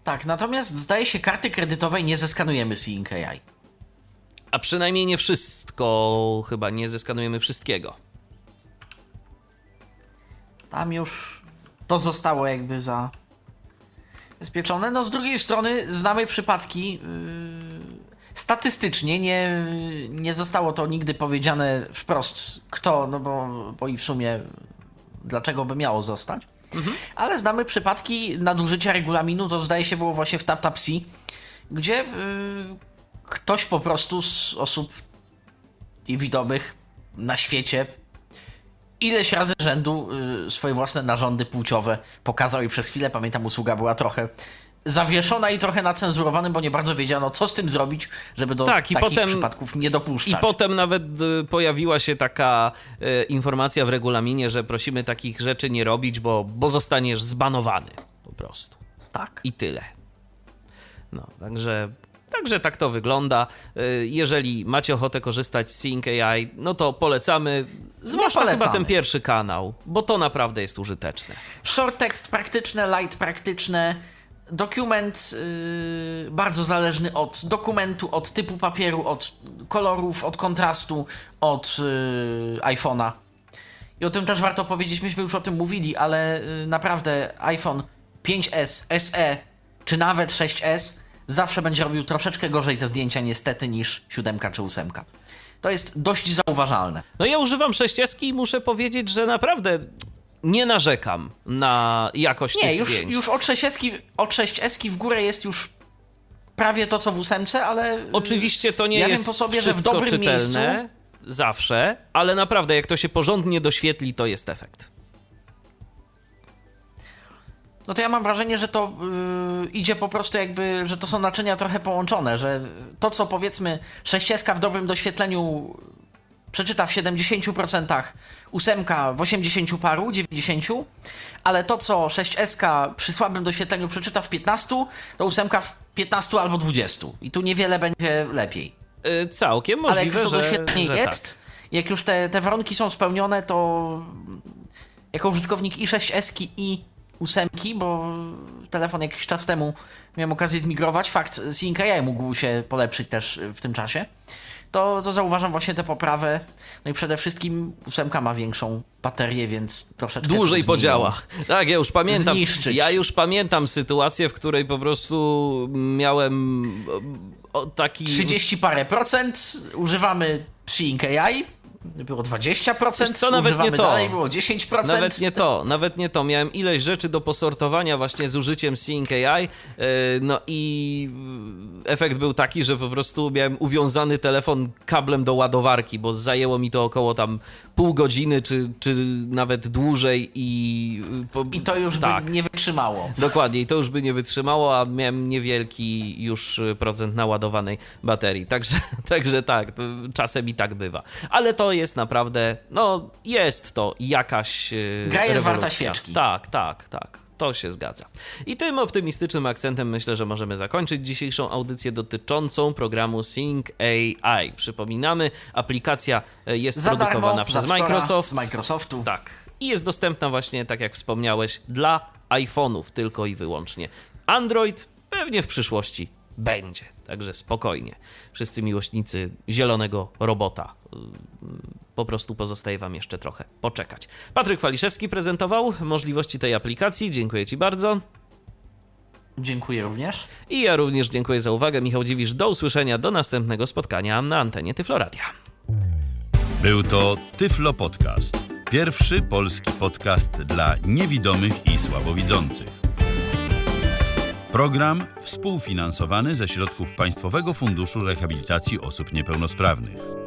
Tak, natomiast zdaje się karty kredytowej nie zeskanujemy Seeing AI. A przynajmniej nie wszystko, chyba nie zeskanujemy wszystkiego. Tam już to zostało jakby za bezpieczone. No z drugiej strony znamy przypadki yy, statystycznie, nie, nie zostało to nigdy powiedziane wprost kto, no bo, bo i w sumie dlaczego by miało zostać. Ale znamy przypadki nadużycia regulaminu, to zdaje się było właśnie w TapTapSee, gdzie yy, ktoś po prostu z osób niewidomych na świecie ileś razy rzędu y, swoje własne narządy płciowe pokazał i przez chwilę, pamiętam, usługa była trochę zawieszona i trochę nacenzurowana, bo nie bardzo wiedziano, co z tym zrobić, żeby do Tak, i takich potem- przypadków nie dopuszczać. I potem nawet y, pojawiła się taka y, informacja w regulaminie, że prosimy takich rzeczy nie robić, bo, bo zostaniesz zbanowany po prostu. Tak. I tyle. No, także, także tak to wygląda. Y, Jeżeli macie ochotę korzystać z Sync AI, no to polecamy, zwłaszcza chyba polecamy. ten pierwszy kanał, bo to naprawdę jest użyteczne. Short text praktyczne, light praktyczne. Dokument yy, bardzo zależny od dokumentu, od typu papieru, od kolorów, od kontrastu, od yy, iPhone'a. I o tym też warto powiedzieć, myśmy już o tym mówili, ale yy, naprawdę iPhone 5S, SE czy nawet 6S zawsze będzie robił troszeczkę gorzej te zdjęcia niestety niż 7 czy 8. To jest dość zauważalne. No ja używam 6S i muszę powiedzieć, że naprawdę nie narzekam na jakość Nie, tych już, zdjęć. już od 6S, od 6S w górę jest już prawie to co w ósemce, ale. Oczywiście to nie ja jest wiem po sobie, że w dobrym czytelne zawsze, ale naprawdę jak to się porządnie doświetli, to jest efekt. No to ja mam wrażenie, że to yy, idzie po prostu jakby, że to są naczynia trochę połączone, że to co powiedzmy 6 w dobrym doświetleniu przeczyta w 70%, ósemka w 80 paru, 90, ale to co 6S przy słabym doświetleniu przeczyta w 15, to ósemka w 15 albo 20 i tu niewiele będzie lepiej. Yy, całkiem ale jak możliwe, już to że, doświetlenie że jest, tak. jak już te, te warunki są spełnione, to jako użytkownik i 6S i ósemki, bo telefon jakiś czas temu miałem okazję zmigrować, fakt Sync AI mógł się polepszyć też w tym czasie, to, to zauważam właśnie tę poprawę. No i przede wszystkim ósemka ma większą baterię, więc troszeczkę... Dłużej podziała. Tak, ja już pamiętam. Zniszczyć. Ja już pamiętam sytuację, w której po prostu miałem taki. 30 parę procent, używamy Sync AI, było 20%, Wiesz co, nawet nie to. dalej, było 10%. Nawet nie to, nawet nie to. Miałem ileś rzeczy do posortowania właśnie z użyciem Sync AI, yy, no i efekt był taki, że po prostu miałem uwiązany telefon kablem do ładowarki, bo zajęło mi to około tam pół godziny, czy, czy nawet dłużej i... yy, po- I to już tak. by nie wytrzymało. Dokładnie, i to już by nie wytrzymało, a miałem niewielki już procent naładowanej baterii. Także, także tak, czasem i tak bywa. Ale to jest naprawdę, no jest to jakaś. y, Gra jest warta świeczki. Tak, tak, tak. To się zgadza. I tym optymistycznym akcentem myślę, że możemy zakończyć dzisiejszą audycję dotyczącą programu Sync AI. Przypominamy, aplikacja y, jest Za produkowana darmo, przez Microsoft. Z Microsoftu. Tak. I jest dostępna właśnie, tak jak wspomniałeś, dla iPhone'ów tylko i wyłącznie. Android pewnie w przyszłości będzie, także spokojnie. Wszyscy miłośnicy zielonego robota. Po prostu pozostaje Wam jeszcze trochę poczekać. Patryk Waliszewski prezentował możliwości tej aplikacji. Dziękuję Ci bardzo. Dziękuję również. I ja również dziękuję za uwagę. Michał Dziwisz, do usłyszenia, do następnego spotkania na antenie Tyfloradia. Był to Tyflo Podcast. Pierwszy polski podcast dla niewidomych i słabowidzących. Program współfinansowany ze środków Państwowego Funduszu Rehabilitacji Osób Niepełnosprawnych.